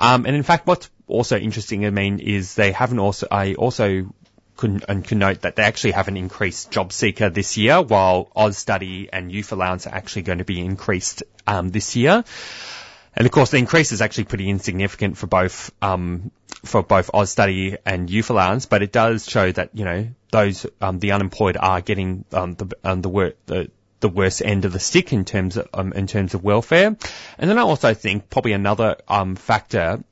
Um, and in fact, what's also interesting, I mean, is they haven't also I also can, and can note that they actually have an increased job seeker this year, while Austudy and Youth Allowance are actually going to be increased um, this year. And of course, the increase is actually pretty insignificant for both um, for both Study and Youth Allowance, but it does show that you know those um, the unemployed are getting um, the um, the, wor- the the worst end of the stick in terms of um, in terms of welfare. And then I also think probably another um, factor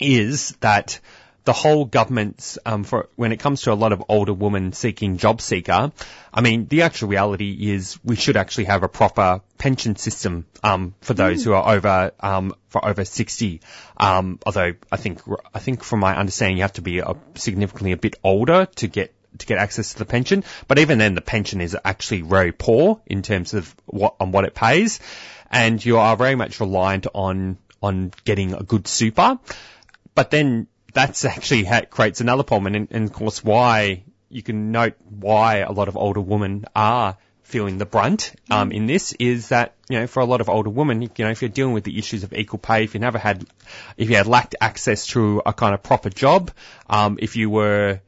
is that the whole government's um, for when it comes to a lot of older women seeking job seeker, I mean the actual reality is we should actually have a proper pension system um, for those who are over um, for over sixty. Um, although I think I think from my understanding you have to be a, significantly a bit older to get to get access to the pension. But even then, the pension is actually very poor in terms of what on what it pays, and you are very much reliant on on getting a good super. But then that's actually ha- creates another problem, and, and of course why you can note why a lot of older women are feeling the brunt um, in this is that you know for a lot of older women, you know, if you're dealing with the issues of equal pay, if you never had, if you had lacked access to a kind of proper job, um, if you were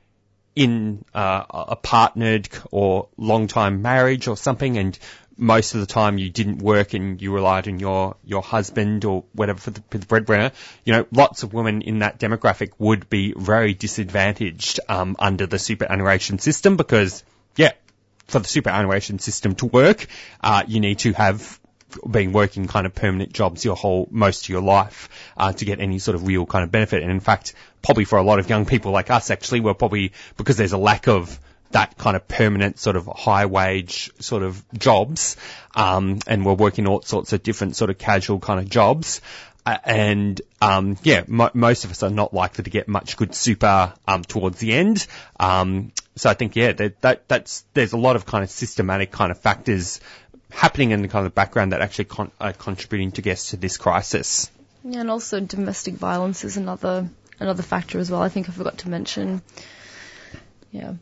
in uh, a partnered or long time marriage or something and most of the time you didn't work and you relied on your, your husband or whatever for the, for the breadwinner, you know, lots of women in that demographic would be very disadvantaged um, under the superannuation system because, yeah, for the superannuation system to work, uh, you need to have been working kind of permanent jobs your whole most of your life uh, to get any sort of real kind of benefit. And in fact, probably for a lot of young people like us, actually, we're probably because there's a lack of that kind of permanent sort of high wage sort of jobs, um, and we're working all sorts of different sort of casual kind of jobs. Uh, and um, yeah, mo- most of us are not likely to get much good super um, towards the end. Um, so I think yeah, that, that that's there's a lot of kind of systematic kind of factors happening in the kind of background that actually con- are contributing to guess to this crisis. Yeah, and also domestic violence is another another factor as well. I think I forgot to mention. Yeah.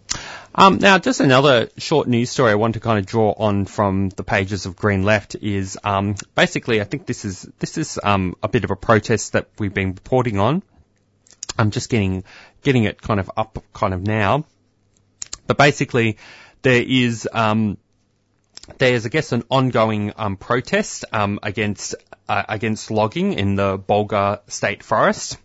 Um, now, just another short news story I want to kind of draw on from the pages of Green Left is um, basically I think this is this is um, a bit of a protest that we've been reporting on. I'm just getting getting it kind of up kind of now, but basically there is um, there's I guess an ongoing um, protest um, against uh, against logging in the Bulga State Forest,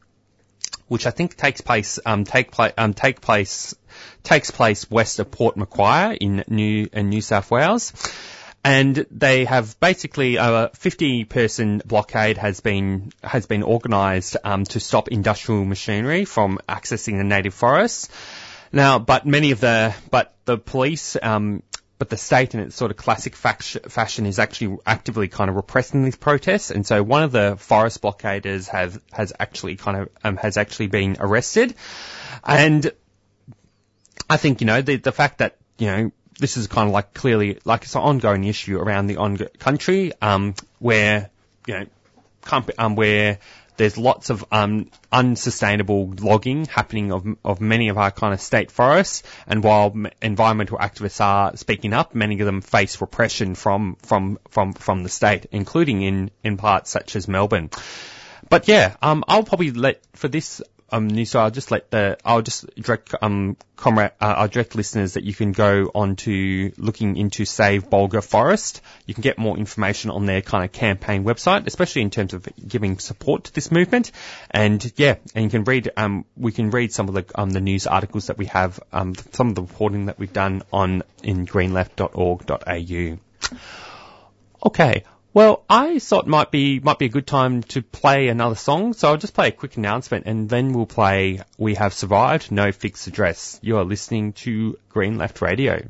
which I think takes place um, take place um, take place takes place west of Port Macquarie in New in New South Wales. And they have basically a 50 person blockade has been has been organised um, to stop industrial machinery from accessing the native forests. Now, but many of the but the police um, but the state in its sort of classic fashion is actually actively kind of repressing these protests. And so one of the forest blockaders has has actually kind of um, has actually been arrested, and I think you know the the fact that you know this is kind of like clearly like it's an ongoing issue around the on- country um, where you know comp- um, where there's lots of um, unsustainable logging happening of, of many of our kind of state forests, and while environmental activists are speaking up, many of them face repression from from from from the state, including in in parts such as Melbourne. But yeah, um, I'll probably let for this um, news, so I'll just let the, I'll just direct, um, comrade, uh, I'll direct listeners that you can go on to looking into Save Bulga Forest. You can get more information on their kind of campaign website, especially in terms of giving support to this movement. And yeah, and you can read, um, we can read some of the, um, the news articles that we have, um, some of the reporting that we've done on in greenleft.org.au. Okay. Well, I thought might be might be a good time to play another song, so I'll just play a quick announcement and then we'll play We Have Survived, No Fixed Address. You are listening to Green Left Radio.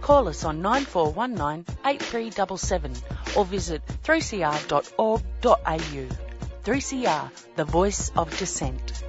Call us on 9419 8377 or visit 3cr.org.au. 3CR, the voice of dissent.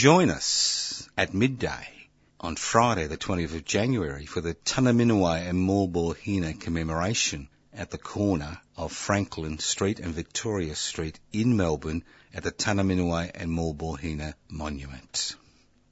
Join us at midday on Friday, the 20th of January, for the Tunnerminnerwait and Maulboyheenner commemoration at the corner of Franklin Street and Victoria Street in Melbourne at the Tunnerminnerwait and Maulboyheenner Monument.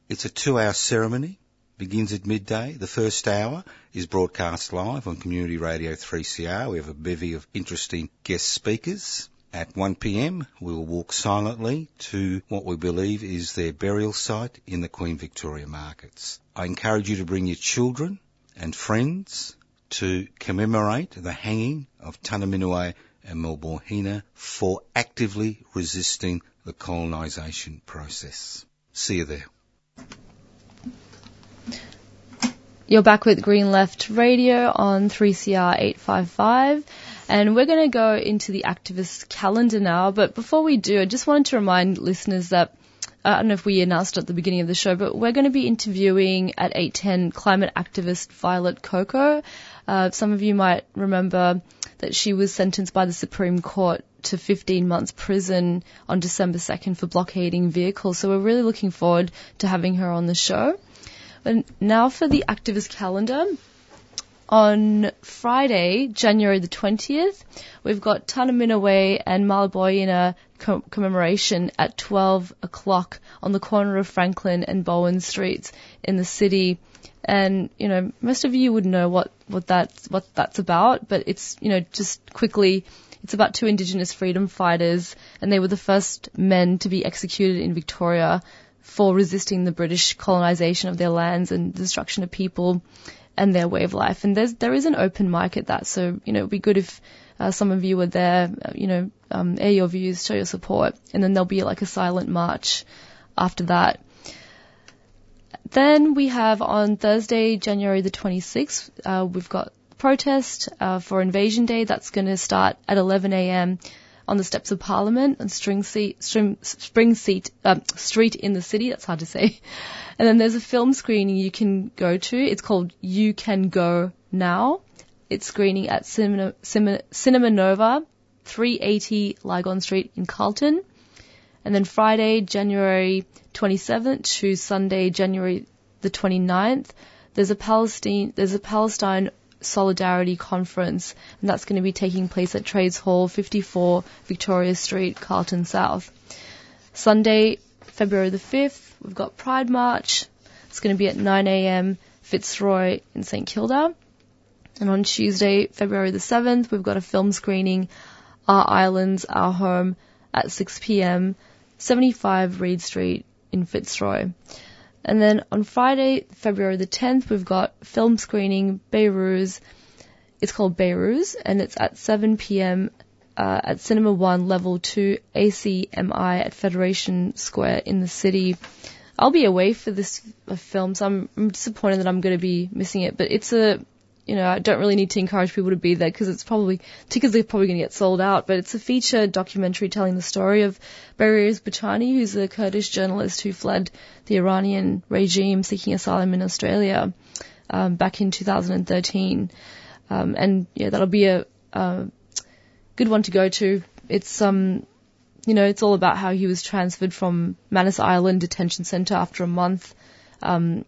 It's a two-hour ceremony, begins at midday. The first hour is broadcast live on Community Radio 3CR. We have a bevy of interesting guest speakers. At 1pm, we will walk silently to what we believe is their burial site in the Queen Victoria Markets. I encourage you to bring your children and friends to commemorate the hanging of Tunnerminnerwait and Maulboyheenner for actively resisting the colonisation process. See you there. You're back with Green Left Radio on 3CR 855. And we're going to go into the activist calendar now. But before we do, I just wanted to remind listeners that uh, I don't know if we announced at the beginning of the show, but we're going to be interviewing at 8:10 climate activist Violet Coco. Uh, some of you might remember that she was sentenced by the Supreme Court to 15 months prison on December 2nd for blockading vehicles. So we're really looking forward to having her on the show. And now for the activist calendar. On Friday, January the 20th, we've got Tunnerminnerwait and Maulboyheenner co- commemoration at 12 o'clock on the corner of Franklin and Bowen Streets in the city. And, you know, most of you would know what, what that's, what that's about, but it's, you know, just quickly, it's about two Indigenous freedom fighters, and they were the first men to be executed in Victoria for resisting the British colonisation of their lands and destruction of people and their way of life. And there's there is an open mic at that, so you know it'd be good if uh, some of you were there, uh, you know, um, air your views, show your support, and then there'll be like a silent march after that. Then we have on Thursday, January the 26th, uh, we've got protest uh, for Invasion Day. That's going to start at 11 a.m. on the steps of Parliament on String Seat, String, Spring Seat um, Street in the city. That's hard to say. And then there's a film screening you can go to. It's called You Can Go Now. It's screening at Cinema, Cinema, Cinema Nova, 380 Lygon Street in Carlton. And then Friday, January 27th to Sunday, January the 29th, there's a Palestine, there's a Palestine Solidarity Conference, and that's going to be taking place at Trades Hall, 54 Victoria Street, Carlton South. Sunday, February the 5th, we've got Pride March. It's going to be at 9am, Fitzroy in St Kilda. And on Tuesday, February the 7th, we've got a film screening, Our Islands, Our Home, at 6pm, 75 Reed Street in Fitzroy. And then on Friday, February the 10th, we've got film screening Beirut. It's called Beirut, and it's at 7 p.m. Uh, at Cinema One, Level Two, ACMI at Federation Square in the city. I'll be away for this film, so I'm disappointed that I'm going to be missing it. But it's a, you know, I don't really need to encourage people to be there because it's probably tickets are probably going to get sold out. But it's a feature documentary telling the story of Behrouz Boochani, who's a Kurdish journalist who fled the Iranian regime seeking asylum in Australia um, back in 2013. Um, and yeah, that'll be a, a good one to go to. It's um, you know, it's all about how he was transferred from Manus Island detention centre after a month. Um,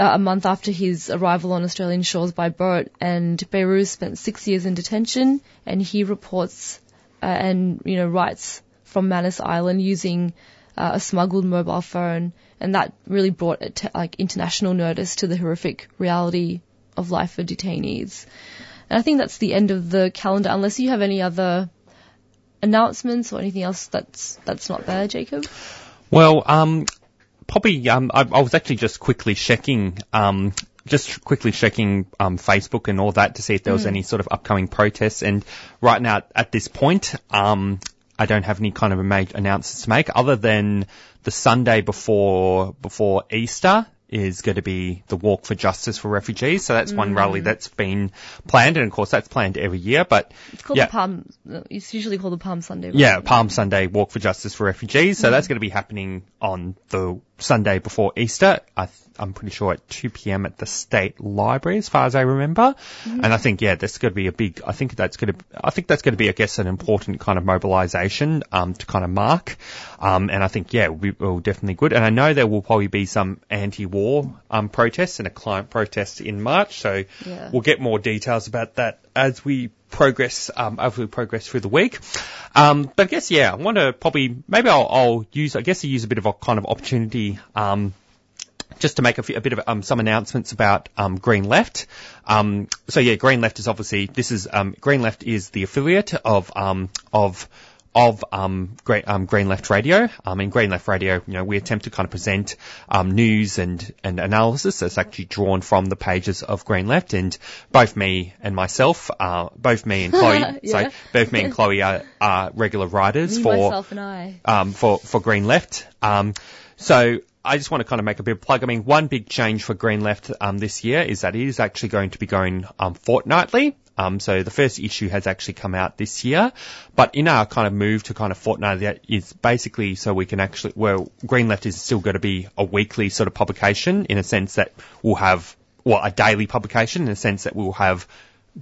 a month after his arrival on Australian shores by boat, and Behrouz spent six years in detention, and he reports uh, and you know writes from Manus Island using uh, a smuggled mobile phone, and that really brought it to, like international notice to the horrific reality of life for detainees. And I think that's the end of the calendar, unless you have any other announcements or anything else that's that's not there, Jacob. Well, um, probably um, I, I was actually just quickly checking um, just quickly checking um, Facebook and all that to see if there was Mm. any sort of upcoming protests. And right now, at this point, um, I don't have any kind of a major announcements to make, other than the Sunday before before Easter is going to be the Walk for Justice for Refugees. So that's one Mm. rally that's been planned, and of course that's planned every year. But It's called yeah, the Palm. It's usually called the Palm Sunday. yeah, Palm Sunday Walk for Justice for Refugees. So Mm. that's going to be happening on the Sunday before Easter. I, th- I'm pretty sure at 2 p.m. at the state library, as far as I remember. Mhm. And I think, yeah, that's going to be a big. I think that's going to. I think that's going to be, I guess, an important kind of mobilisation um, to kind of mark. Um, and I think, yeah, we will definitely good. And I know there will probably be some anti-war um, protests and a client protest in March. So Yeah. we'll get more details about that as we progress um, as we progress through the week. Um, but I guess yeah, I want to probably maybe I'll, I'll use I guess I use a bit of a kind of opportunity. Um, just to make a, few, a bit of um, some announcements about um, Green Left. Um, so yeah, Green Left is obviously this is um, Green Left is the affiliate of um, of of um, Green, um, Green Left Radio. Um, in Green Left Radio, you know, we attempt to kind of present um, news and and analysis that's actually drawn from the pages of Green Left. And both me and myself, uh, both me and Chloe, Yeah. so both me and Chloe are, are regular writers Me, for and I. um, for, for Green Left. Um, so I just want to kind of make a bit of plug. I mean, one big change for Green Left um, this year is that it is actually going to be going um, fortnightly. Um, so the first issue has actually come out this year, but in our kind of move to kind of fortnightly, that is basically so we can actually, well, Green Left is still going to be a weekly sort of publication in a sense that we'll have, well, a daily publication in a sense that we'll have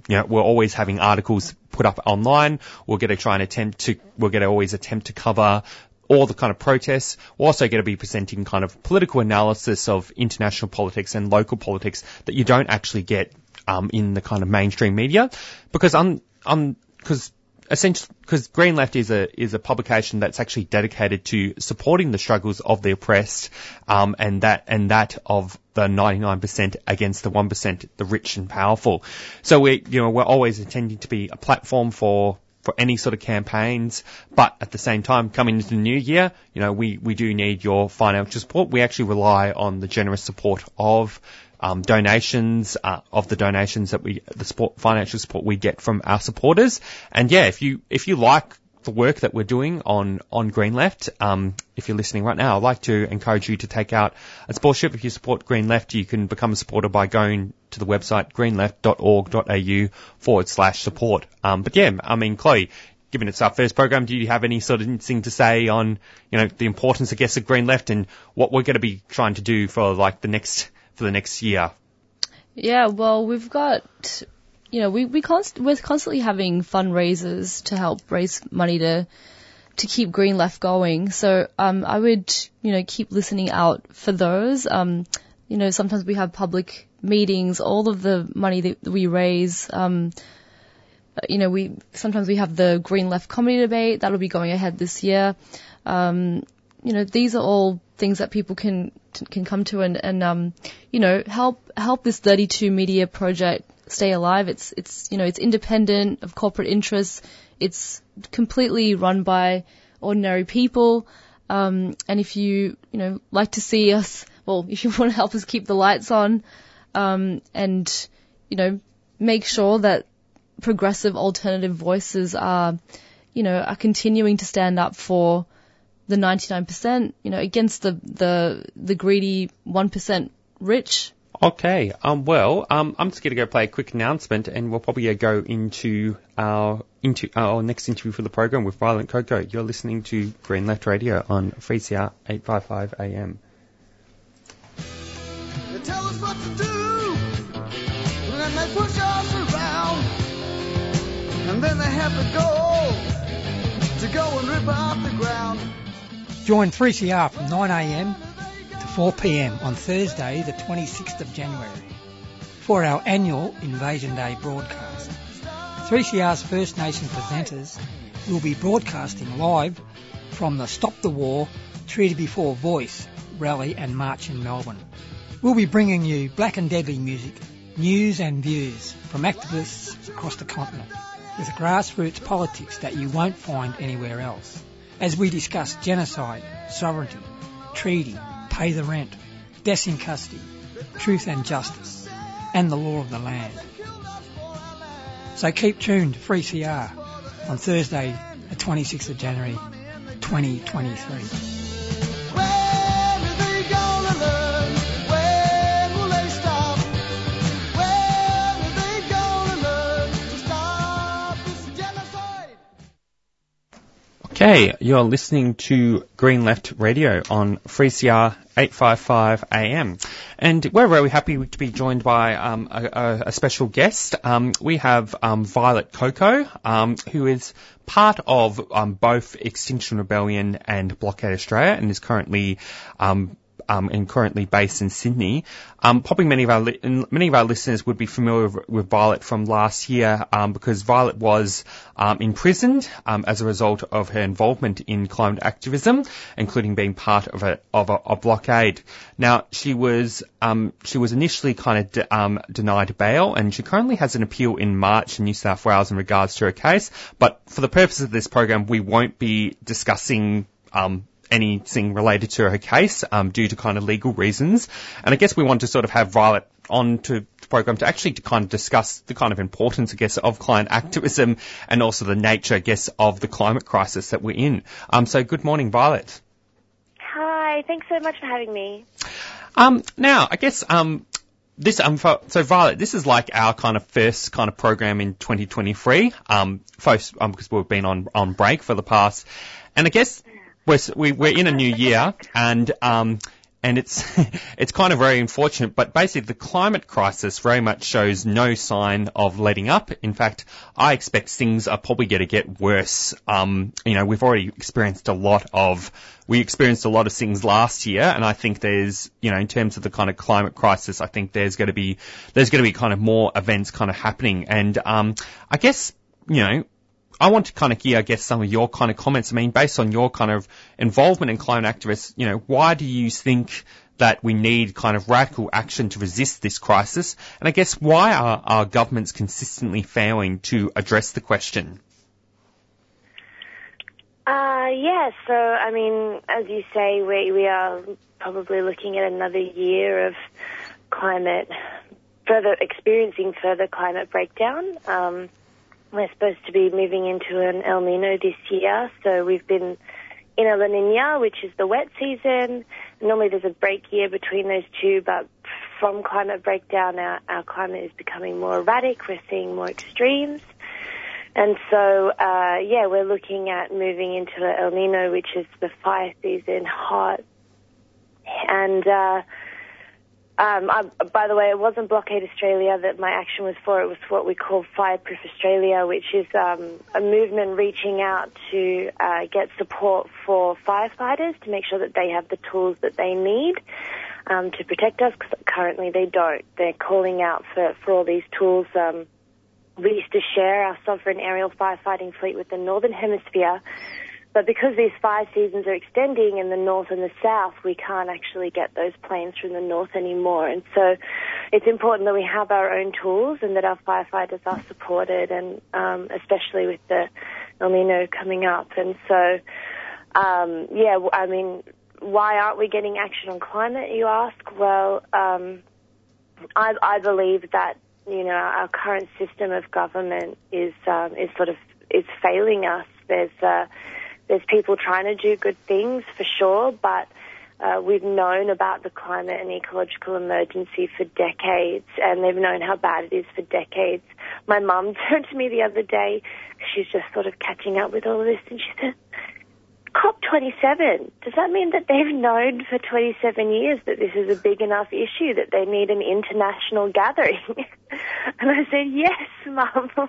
you know, we're always having articles put up online. We're going to try and attempt to, we're going to always attempt to cover all the kind of protests. We're also going to be presenting kind of political analysis of international politics and local politics that you don't actually get um, in the kind of mainstream media because I'm, I'm, because essentially, because Green Left is a is a publication that's actually dedicated to supporting the struggles of the oppressed, um, and that and that of the 99% against the 1%, the rich and powerful. So we, you know, we're always intending to be a platform for for any sort of campaigns, but at the same time, coming into the new year, you know, we, we do need your financial support. We actually rely on the generous support of um, donations, uh, of the donations that we, the support, financial support we get from our supporters. And yeah, if you, if you like the work that we're doing on, on Green Left, um, if you're listening right now, I'd like to encourage you to take out a sponsorship. If you support Green Left, you can become a supporter by going to the website greenleft.org.au forward slash support. Um, but yeah, I mean, Chloe, given it's our first program, do you have any sort of thing to say on, you know, the importance, I guess, of Green Left and what we're going to be trying to do for like the next, for the next year? Yeah, well, we've got, you know, we we const- we're constantly having fundraisers to help raise money to to keep Green Left going. So um, I would, you know, keep listening out for those. Um, you know, sometimes we have public meetings. All of the money that we raise, um, you know, we sometimes we have the Green Left comedy debate that'll be going ahead this year. Um, you know, these are all things that people can can come to and and um, you know, help help this 32 media project stay alive. It's it's you know, it's independent of corporate interests. It's completely run by ordinary people. Um, and if you you know like to see us, well, if you want to help us keep the lights on, um, and you know, make sure that progressive alternative voices are, you know, are continuing to stand up for the 99%, you know, against the, the, the greedy 1% rich. Okay. Um, well, um, I'm just going to go play a quick announcement, and we'll probably uh, go into our into our next interview for the program with Violet Coco. You're listening to Green Left Radio on 3CR 855 AM. They tell us what to do, and then they push us around, and then they have the goal to go and rip out the ground. Join 3CR from 9am to 4pm on Thursday, the 26th of January, for our annual Invasion Day broadcast. 3CR's First Nation presenters will be broadcasting live from the Stop the War Treaty Before Voice rally and march in Melbourne. We'll be bringing you black and deadly music, news and views from activists across the continent with grassroots politics that you won't find anywhere else as we discuss genocide, sovereignty, treaty, pay the rent, deaths in custody, truth and justice, and the law of the land. So keep tuned to 3CR on Thursday, the 26th of January, 2023. Okay, you're listening to Green Left Radio on 3CR 855 AM. And we're very happy to be joined by um, a, a, special guest. Um, we have um, Violet Coco, um, who is part of um, both Extinction Rebellion and Blockade Australia and is currently um, and currently based in Sydney. Um, probably many of our li- many of our listeners would be familiar with, with Violet from last year um, because Violet was um, imprisoned um, as a result of her involvement in climate activism, including being part of a of a, a blockade. Now she was um, she was initially kind of de- denied bail, and she currently has an appeal in March in New South Wales in regards to her case. But for the purpose of this program, we won't be discussing um, anything related to her case um, due to kind of legal reasons. And I guess we want to sort of have Violet on to the program to actually to kind of discuss the kind of importance, I guess, of client activism and also the nature, I guess, of the climate crisis that we're in. Um, so good morning, Violet. Hi, thanks so much for having me. Um, now, I guess, um, this um so Violet, this is like our kind of first kind of program in 2023. Um, first, um, because we've been on on break for the past, and I guess we're, we, we're in a new year and, um, and it's it's kind of very unfortunate, but basically the climate crisis very much shows no sign of letting up. In fact, I expect things are probably going to get worse. Um, you know, we've already experienced a lot of we experienced a lot of things last year, and I think there's you know in terms of the kind of climate crisis, I think there's going to be there's going to be kind of more events kind of happening, and um, I guess you know I want to kind of hear, I guess, some of your kind of comments. I mean, based on your kind of involvement in climate activists, you know, why do you think that we need kind of radical action to resist this crisis? And I guess why are our governments consistently failing to address the question? Uh, yeah, so, I mean, as you say, we, we are probably looking at another year of climate, further experiencing further climate breakdown. Um, we're supposed to be moving into an El Nino this year, so we've been in a La Nina, which is the wet season. Normally there's a break year between those two, but from climate breakdown, our, our climate is becoming more erratic. We're seeing more extremes. And so, uh, yeah, we're looking at moving into El Nino, which is the fire season, hot. And, uh, um, I, by the way, it wasn't Blockade Australia that my action was for. It was what we call Fireproof Australia, which is um, a movement reaching out to uh, get support for firefighters to make sure that they have the tools that they need um, to protect us. Because currently they don't. They're calling out for for all these tools. Um, we used to share our sovereign aerial firefighting fleet with the Northern Hemisphere. But because these fire seasons are extending in the north and the south, we can't actually get those planes from the north anymore. And so it's important that we have our own tools and that our firefighters are supported, and um, especially with the El Nino coming up. And so, um, yeah, I mean, why aren't we getting action on climate, you ask? Well, um, I, I believe that you know our current system of government is um, is sort of is failing us. There's uh, there's people trying to do good things for sure, but uh, we've known about the climate and ecological emergency for decades, and they've known how bad it is for decades. My mum turned to me the other day, she's just sort of catching up with all of this, and she said, COP27, does that mean that they've known for 27 years that this is a big enough issue that they need an international gathering? and I said, yes, Mum.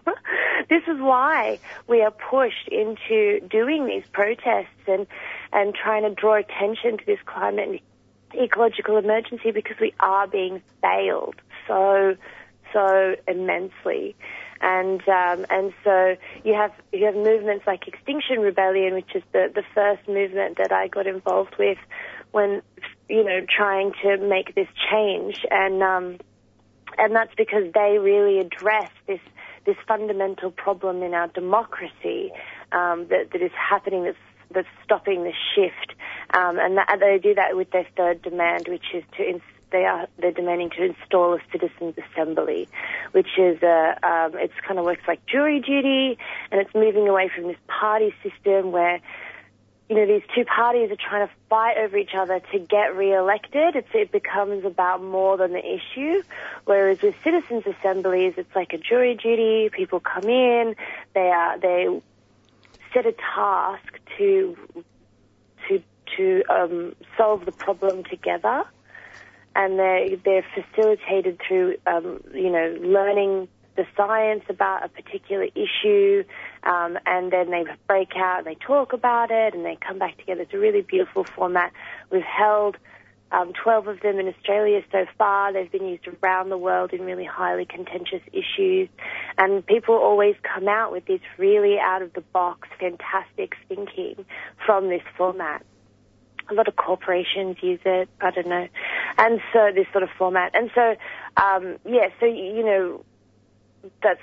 this is why we are pushed into doing these protests and, and trying to draw attention to this climate and ecological emergency because we are being failed so, so immensely and um, and so you have you have movements like Extinction Rebellion, which is the the first movement that I got involved with when you know trying to make this change, and um, and that's because they really address this this fundamental problem in our democracy um, that that is happening that's that's stopping the shift, um, and that, they do that with their third demand, which is to ins- they are they're demanding to install a citizens assembly, which is a um, it's kind of works like jury duty, and it's moving away from this party system where you know these two parties are trying to fight over each other to get re-elected. It's, it becomes about more than the issue, whereas with citizens assemblies, it's like a jury duty. People come in, they are they set a task to to to um, solve the problem together, and they they're facilitated through um, you know learning the science about a particular issue, um, and then they break out and they talk about it and they come back together. It's a really beautiful format. We've held um, 12 of them in Australia so far. They've been used around the world in really highly contentious issues. And people always come out with this really out of the box, fantastic thinking from this format. A lot of corporations use it. I don't know. And so this sort of format. And so, um, yeah, so, you know, that's,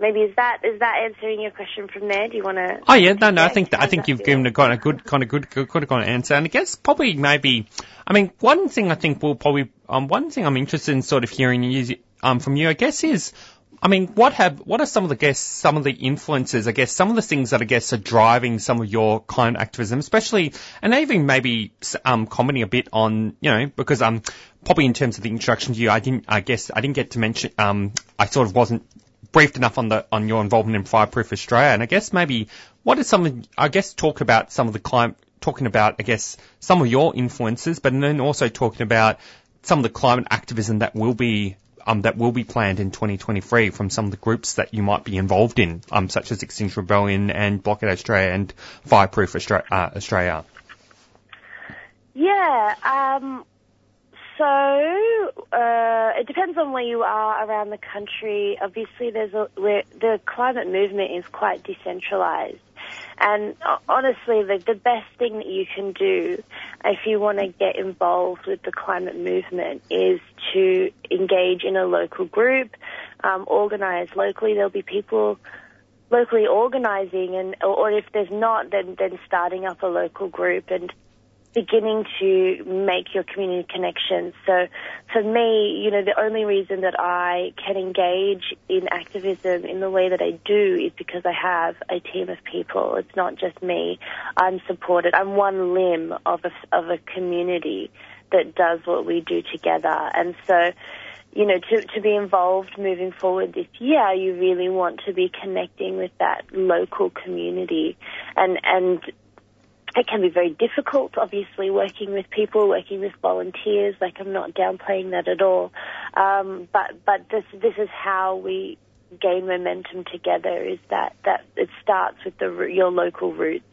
maybe is that, is that answering your question from there? Do you want to? Oh yeah, no, no. I think that, I think you've given a kind of good, kind of good, good, good, kind of answer. And I guess probably maybe, I mean, one thing I think we'll probably, um, one thing I'm interested in sort of hearing you, um, from you, I guess, is, I mean, what have, what are some of the guess, some of the influences, I guess, some of the things that I guess are driving some of your climate activism, especially, and even maybe, um, commenting a bit on, you know, because, um, probably in terms of the introduction to you, I didn't, I guess, I didn't get to mention, um, I sort of wasn't briefed enough on the on your involvement in Fireproof Australia, and I guess maybe what is some I guess talk about some of the climate talking about I guess some of your influences, but then also talking about some of the climate activism that will be um, that will be planned in 2023 from some of the groups that you might be involved in, um, such as Extinction Rebellion and Blockade Australia and Fireproof Australia. Uh, Australia. Yeah, um, so uh, it depends on where you are around the country. Obviously, there's a, where the climate movement is quite decentralized. And honestly, the, best thing that you can do if you want to get involved with the climate movement is to engage in a local group, um, organize locally. There'll be people locally organizing, and or, or if there's not, then then starting up a local group and beginning to make your community connections. So for me, you know, the only reason that I can engage in activism in the way that I do is because I have a team of people. It's not just me. I'm supported. I'm one limb of a, of a community that does what we do together. And so, you know, to, to be involved moving forward this year, you really want to be connecting with that local community and, and it can be very difficult, obviously, working with people, working with volunteers. Like I'm not downplaying that at all, um, but but this this is how we gain momentum together. Is that that it starts with the your local roots.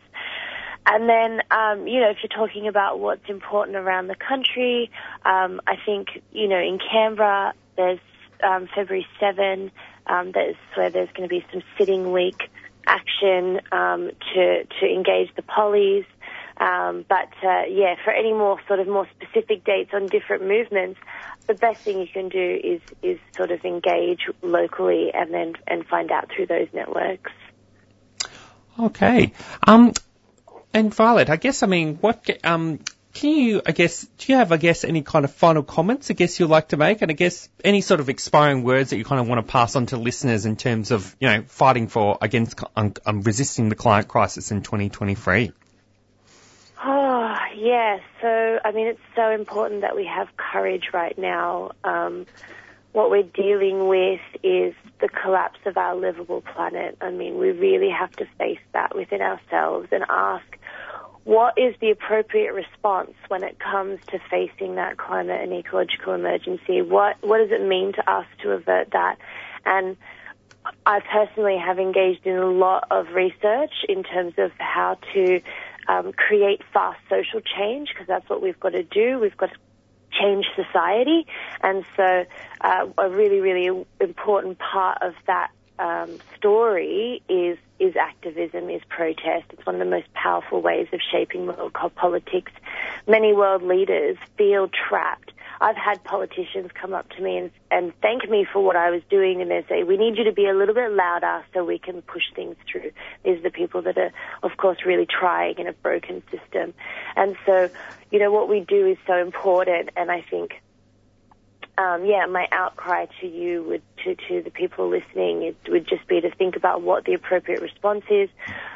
And then, um, you know, if you're talking about what's important around the country, um, I think, you know, in Canberra, there's um, February 7, um, that's where there's going to be some sitting week action um, to to engage the pollies. Um, but uh, yeah, for any more sort of more specific dates on different movements, the best thing you can do is is sort of engage locally and then and find out through those networks. Okay. Um, and Violet, I guess I mean, what um, can you, I guess, do you have, I guess, any kind of final comments, I guess, you'd like to make? And I guess any sort of expiring words that you kind of want to pass on to listeners in terms of, you know, fighting for, against, um, um, resisting the climate crisis in 2023? Oh, yeah. So, I mean, it's so important that we have courage right now. Um, what we're dealing with is the collapse of our livable planet. I mean, we really have to face that within ourselves and ask, what is the appropriate response when it comes to facing that climate and ecological emergency? What what does it mean to us to avert that? And I personally have engaged in a lot of research in terms of how to um, create fast social change because that's what we've got to do. We've got to change society, and so uh, a really really important part of that um, story is is activism, is protest. It's one of the most powerful ways of shaping world politics. Many world leaders feel trapped. I've had politicians come up to me and, and thank me for what I was doing, and they say, "We need you to be a little bit louder so we can push things through." These are the people that are, of course, really trying in a broken system, and so, you know, what we do is so important, and I think um, yeah, my outcry to you would to, to the people listening it would just be to think about what the appropriate response is.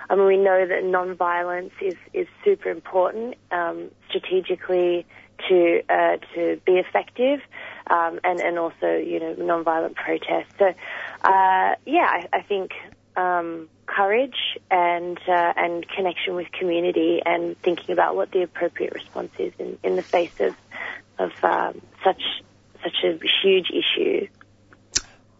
I mean, we know that non-violence is is super important um, strategically to uh, to be effective, um, and and also you know non-violent protest. So, uh, yeah, I, I think um, courage and uh, and connection with community and thinking about what the appropriate response is in, in the face of of um, such such a huge issue.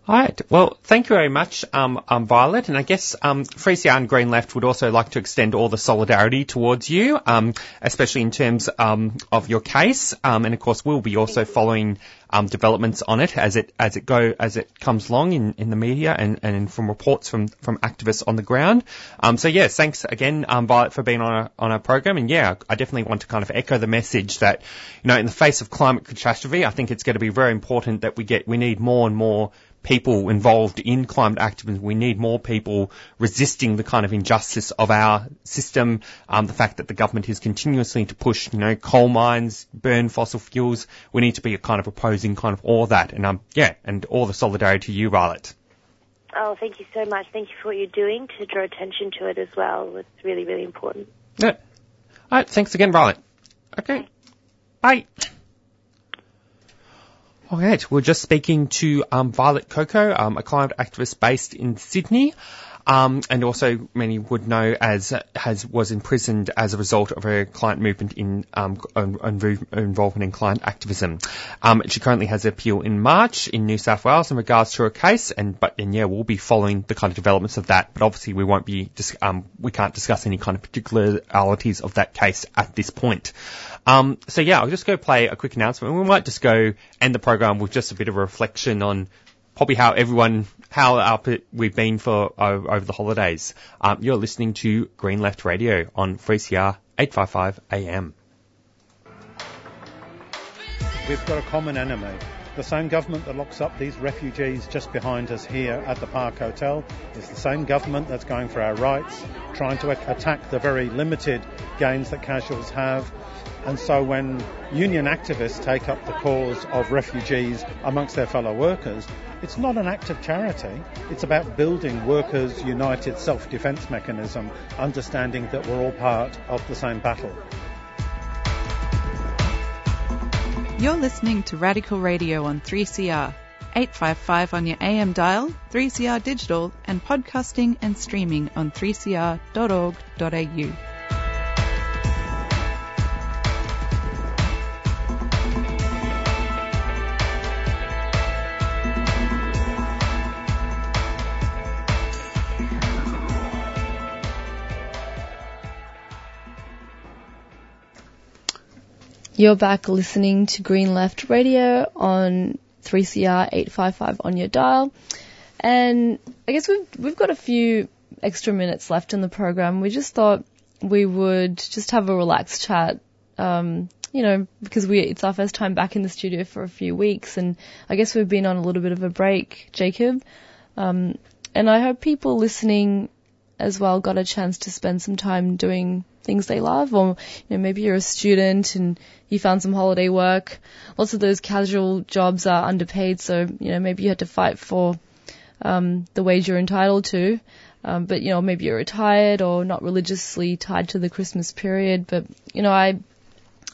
All right. Well, thank you very much, um, um, Violet. And I guess um, 3CR and Green Left would also like to extend all the solidarity towards you, um, especially in terms um, of your case. Um, and of course, we'll be also following um, developments on it as it as it go as it comes along in, in the media and, and from reports from from activists on the ground. Um, so yeah, thanks again, um, Violet, for being on our on our program. And yeah, I definitely want to kind of echo the message that you know, in the face of climate catastrophe, I think it's going to be very important that we get we need more and more people involved in climate activism. We need more people resisting the kind of injustice of our system. Um, the fact that the government is continuously to push, you know, coal mines, burn fossil fuels. We need to be a kind of opposing kind of all that. And um, yeah, and all the solidarity to you, Violet. Oh, thank you so much. Thank you for what you're doing to draw attention to it as well. It's really, really important. Yeah. All right. Thanks again, Violet. Okay. Bye. All right, we're just speaking to um, Violet Coco, um, a climate activist based in Sydney, um, and also many would know as has was imprisoned as a result of her client movement in um, involvement in client activism. Um, she currently has an appeal in March in New South Wales in regards to her case, and but and yeah, we'll be following the kind of developments of that. But obviously, we won't be dis- um, we can't discuss any kind of particularities of that case at this point. Um, so yeah, I'll just go play a quick announcement. And we might just go end the program with just a bit of a reflection on probably how everyone, how up we've been for over, over the holidays. Um, you're listening to Green Left Radio on 3CR 855 AM. We've got a common enemy. The same government that locks up these refugees just behind us here at the Park Hotel is the same government that's going for our rights, trying to attack the very limited gains that casuals have, and so when union activists take up the cause of refugees amongst their fellow workers, it's not an act of charity. It's about building workers' united self-defense mechanism, understanding that we're all part of the same battle. You're listening to Radical Radio on 3CR. 855 on your AM dial, 3CR digital, and podcasting and streaming on 3cr.org.au. You're back listening to Green Left Radio on 3CR 855 on your dial. And I guess we've, we've got a few extra minutes left in the program. We just thought we would just have a relaxed chat, um, you know, because we, it's our first time back in the studio for a few weeks and I guess we've been on a little bit of a break, Jacob. Um, and I hope people listening as well got a chance to spend some time doing things they love, or you know, maybe you're a student and you found some holiday work. Lots of those casual jobs are underpaid, so you know maybe you had to fight for um, the wage you're entitled to. Um, but you know maybe you're retired or not religiously tied to the Christmas period. But you know I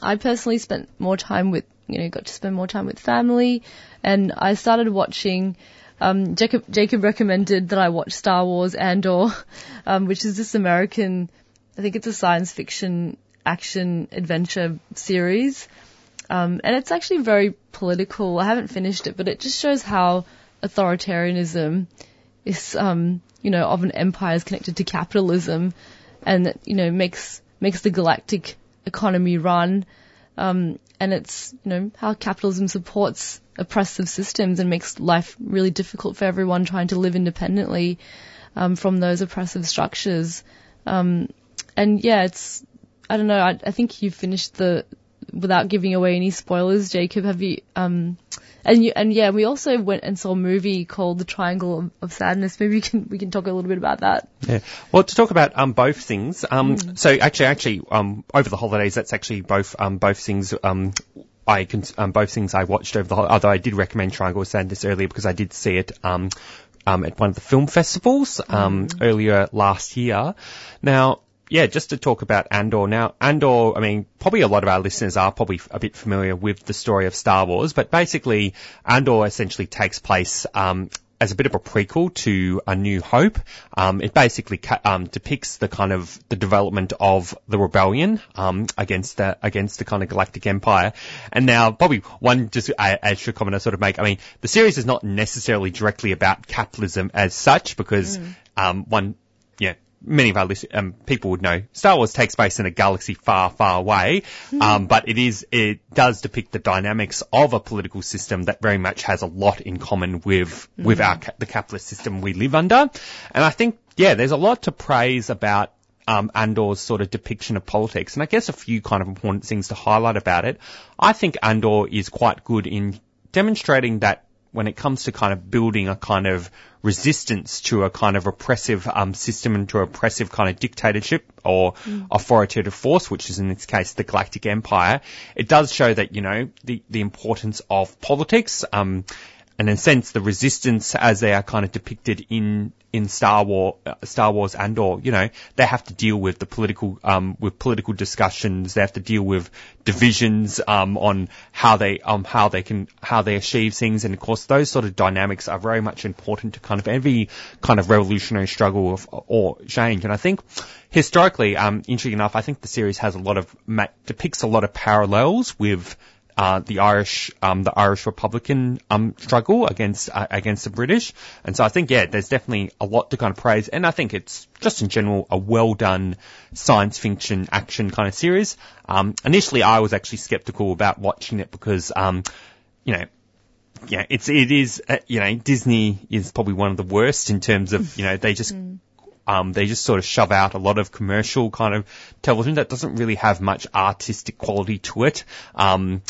I personally spent more time with you know got to spend more time with family, and I started watching. Um, Jacob, Jacob recommended that I watch Star Wars Andor, um, which is this American I think it's a science fiction action adventure series. Um, and it's actually very political. I haven't finished it, but it just shows how authoritarianism is, um, you know, of an empire is connected to capitalism and that, you know, makes, makes the galactic economy run. Um, and it's, you know, how capitalism supports oppressive systems and makes life really difficult for everyone trying to live independently, um, from those oppressive structures. Um, and yeah, it's I don't know. I, I think you finished the without giving away any spoilers. Jacob, have you? Um, and you and yeah, we also went and saw a movie called The Triangle of, Sadness. Maybe we can we can talk a little bit about that. Yeah. Well, to talk about um both things. Um, mm. so actually, actually, um, over the holidays, that's actually both um both things um. I can, um, both things I watched over the, although I did recommend Triangle of Sadness earlier because I did see it, um, um, at one of the film festivals, um, mm. earlier last year. Now, yeah, just to talk about Andor now. Andor, I mean, probably a lot of our listeners are probably a bit familiar with the story of Star Wars, but basically Andor essentially takes place, um, as a bit of a prequel to A New Hope. Um, it basically ca- um, depicts the kind of the development of the rebellion um, against the against the kind of galactic empire. And now, probably one just uh, extra comment I sort of make. I mean, the series is not necessarily directly about capitalism as such, because um, one, yeah, many of our list- um, people would know Star Wars takes place in a galaxy far, far away, um, but it is it does depict the dynamics of a political system that very much has a lot in common with with our the capitalist system we live under, and I think yeah, there's a lot to praise about. Um, Andor's sort of depiction of politics, and I guess a few kind of important things to highlight about it. I think Andor is quite good in demonstrating that when it comes to kind of building a kind of resistance to a kind of oppressive um, system and to a oppressive kind of dictatorship or authoritative force, which is in this case the Galactic Empire, it does show that, you know, the, the importance of politics, um, and in a sense the resistance as they are kind of depicted in in Star War uh, Star Wars Andor you know they have to deal with the political um with political discussions. They have to deal with divisions um on how they um how they can how they achieve things. And of course those sort of dynamics are very much important to kind of every kind of revolutionary struggle of, or change. And I think historically um interesting enough I think the series has a lot of depicts a lot of parallels with uh, the Irish, um, the Irish Republican um, struggle against uh, against the British, and so I think yeah, there's definitely a lot to kind of praise, and I think it's just in general a well done science fiction action kind of series. Um, initially, I was actually skeptical about watching it because, um, you know. Yeah, it's it is uh, you know Disney is probably one of the worst in terms of you know they just um, they just sort of shove out a lot of commercial kind of television that doesn't really have much artistic quality to it. Um,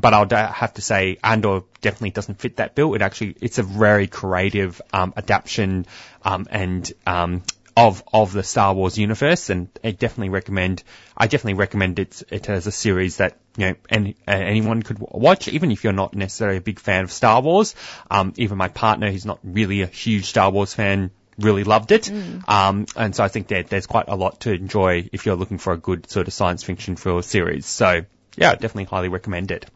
but I'll have to say Andor definitely doesn't fit that bill. It actually, it's a very creative, um, adaptation, um, and, um, of, of the Star Wars universe and I definitely recommend, I definitely recommend it, it as a series that, you know, any, anyone could watch, even if you're not necessarily a big fan of Star Wars. Um, even my partner, who's not really a huge Star Wars fan, really loved it. Um, and so I think that there's quite a lot to enjoy if you're looking for a good sort of science fiction thriller series. So yeah, definitely highly recommend it.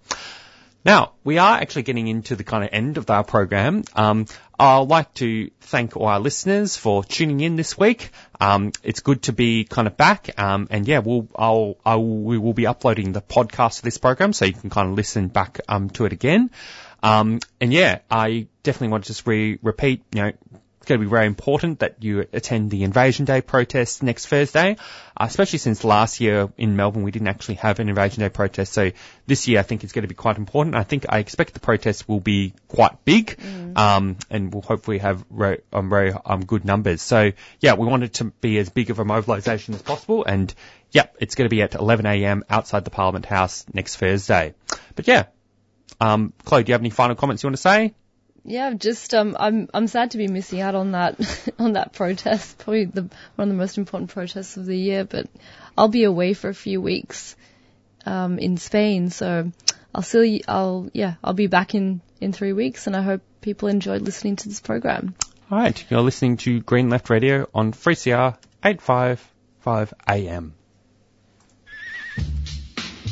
Now, we are actually getting into the kind of end of our program. Um, I'd like to thank all our listeners for tuning in this week. Um, it's good to be kind of back. Um, and yeah, we'll, I'll, I will, we will be uploading the podcast of this program so you can kind of listen back, um, to it again. Um, and yeah, I definitely want to just re- repeat, you know, it's going to be very important that you attend the Invasion Day protest next Thursday, uh, especially since last year in Melbourne we didn't actually have an Invasion Day protest. So this year I think it's going to be quite important. I think I expect the protest will be quite big, um, and we'll hopefully have re- um, very um, good numbers. So yeah, we want it to be as big of a mobilisation as possible, and yeah, it's going to be at 11 a.m. outside the Parliament House next Thursday. But yeah, um, Chloe, do you have any final comments you want to say? Yeah, just um, I'm I'm sad to be missing out on that on that protest. Probably the one of the most important protests of the year. But I'll be away for a few weeks um, in Spain, so I'll still I'll yeah I'll be back in in three weeks, and I hope people enjoyed listening to this program. All right, you're listening to Green Left Radio on 3CR 855 AM.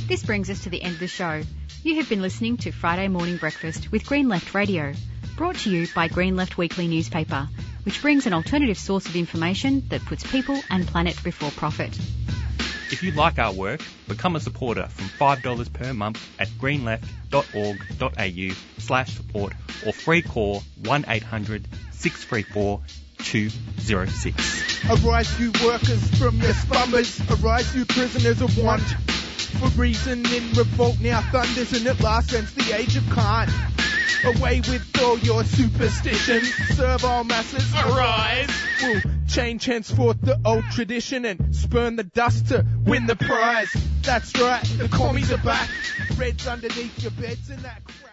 This brings us to the end of the show. You have been listening to Friday Morning Breakfast with Green Left Radio, brought to you by Green Left Weekly newspaper, which brings an alternative source of information that puts people and planet before profit. If you like our work, become a supporter from $5 per month at greenleft.org.au slash support or free call 1800 634 206. Arise, you workers from your slumbers. Arise, you prisoners of want. For reason in revolt now thunders, and at last since the age of Khan. Away with all your superstitions. Serve all masses. Arise. We'll change henceforth the old tradition and spurn the dust to win the prize. That's right, the commies are back. Reds underneath your beds and that crap.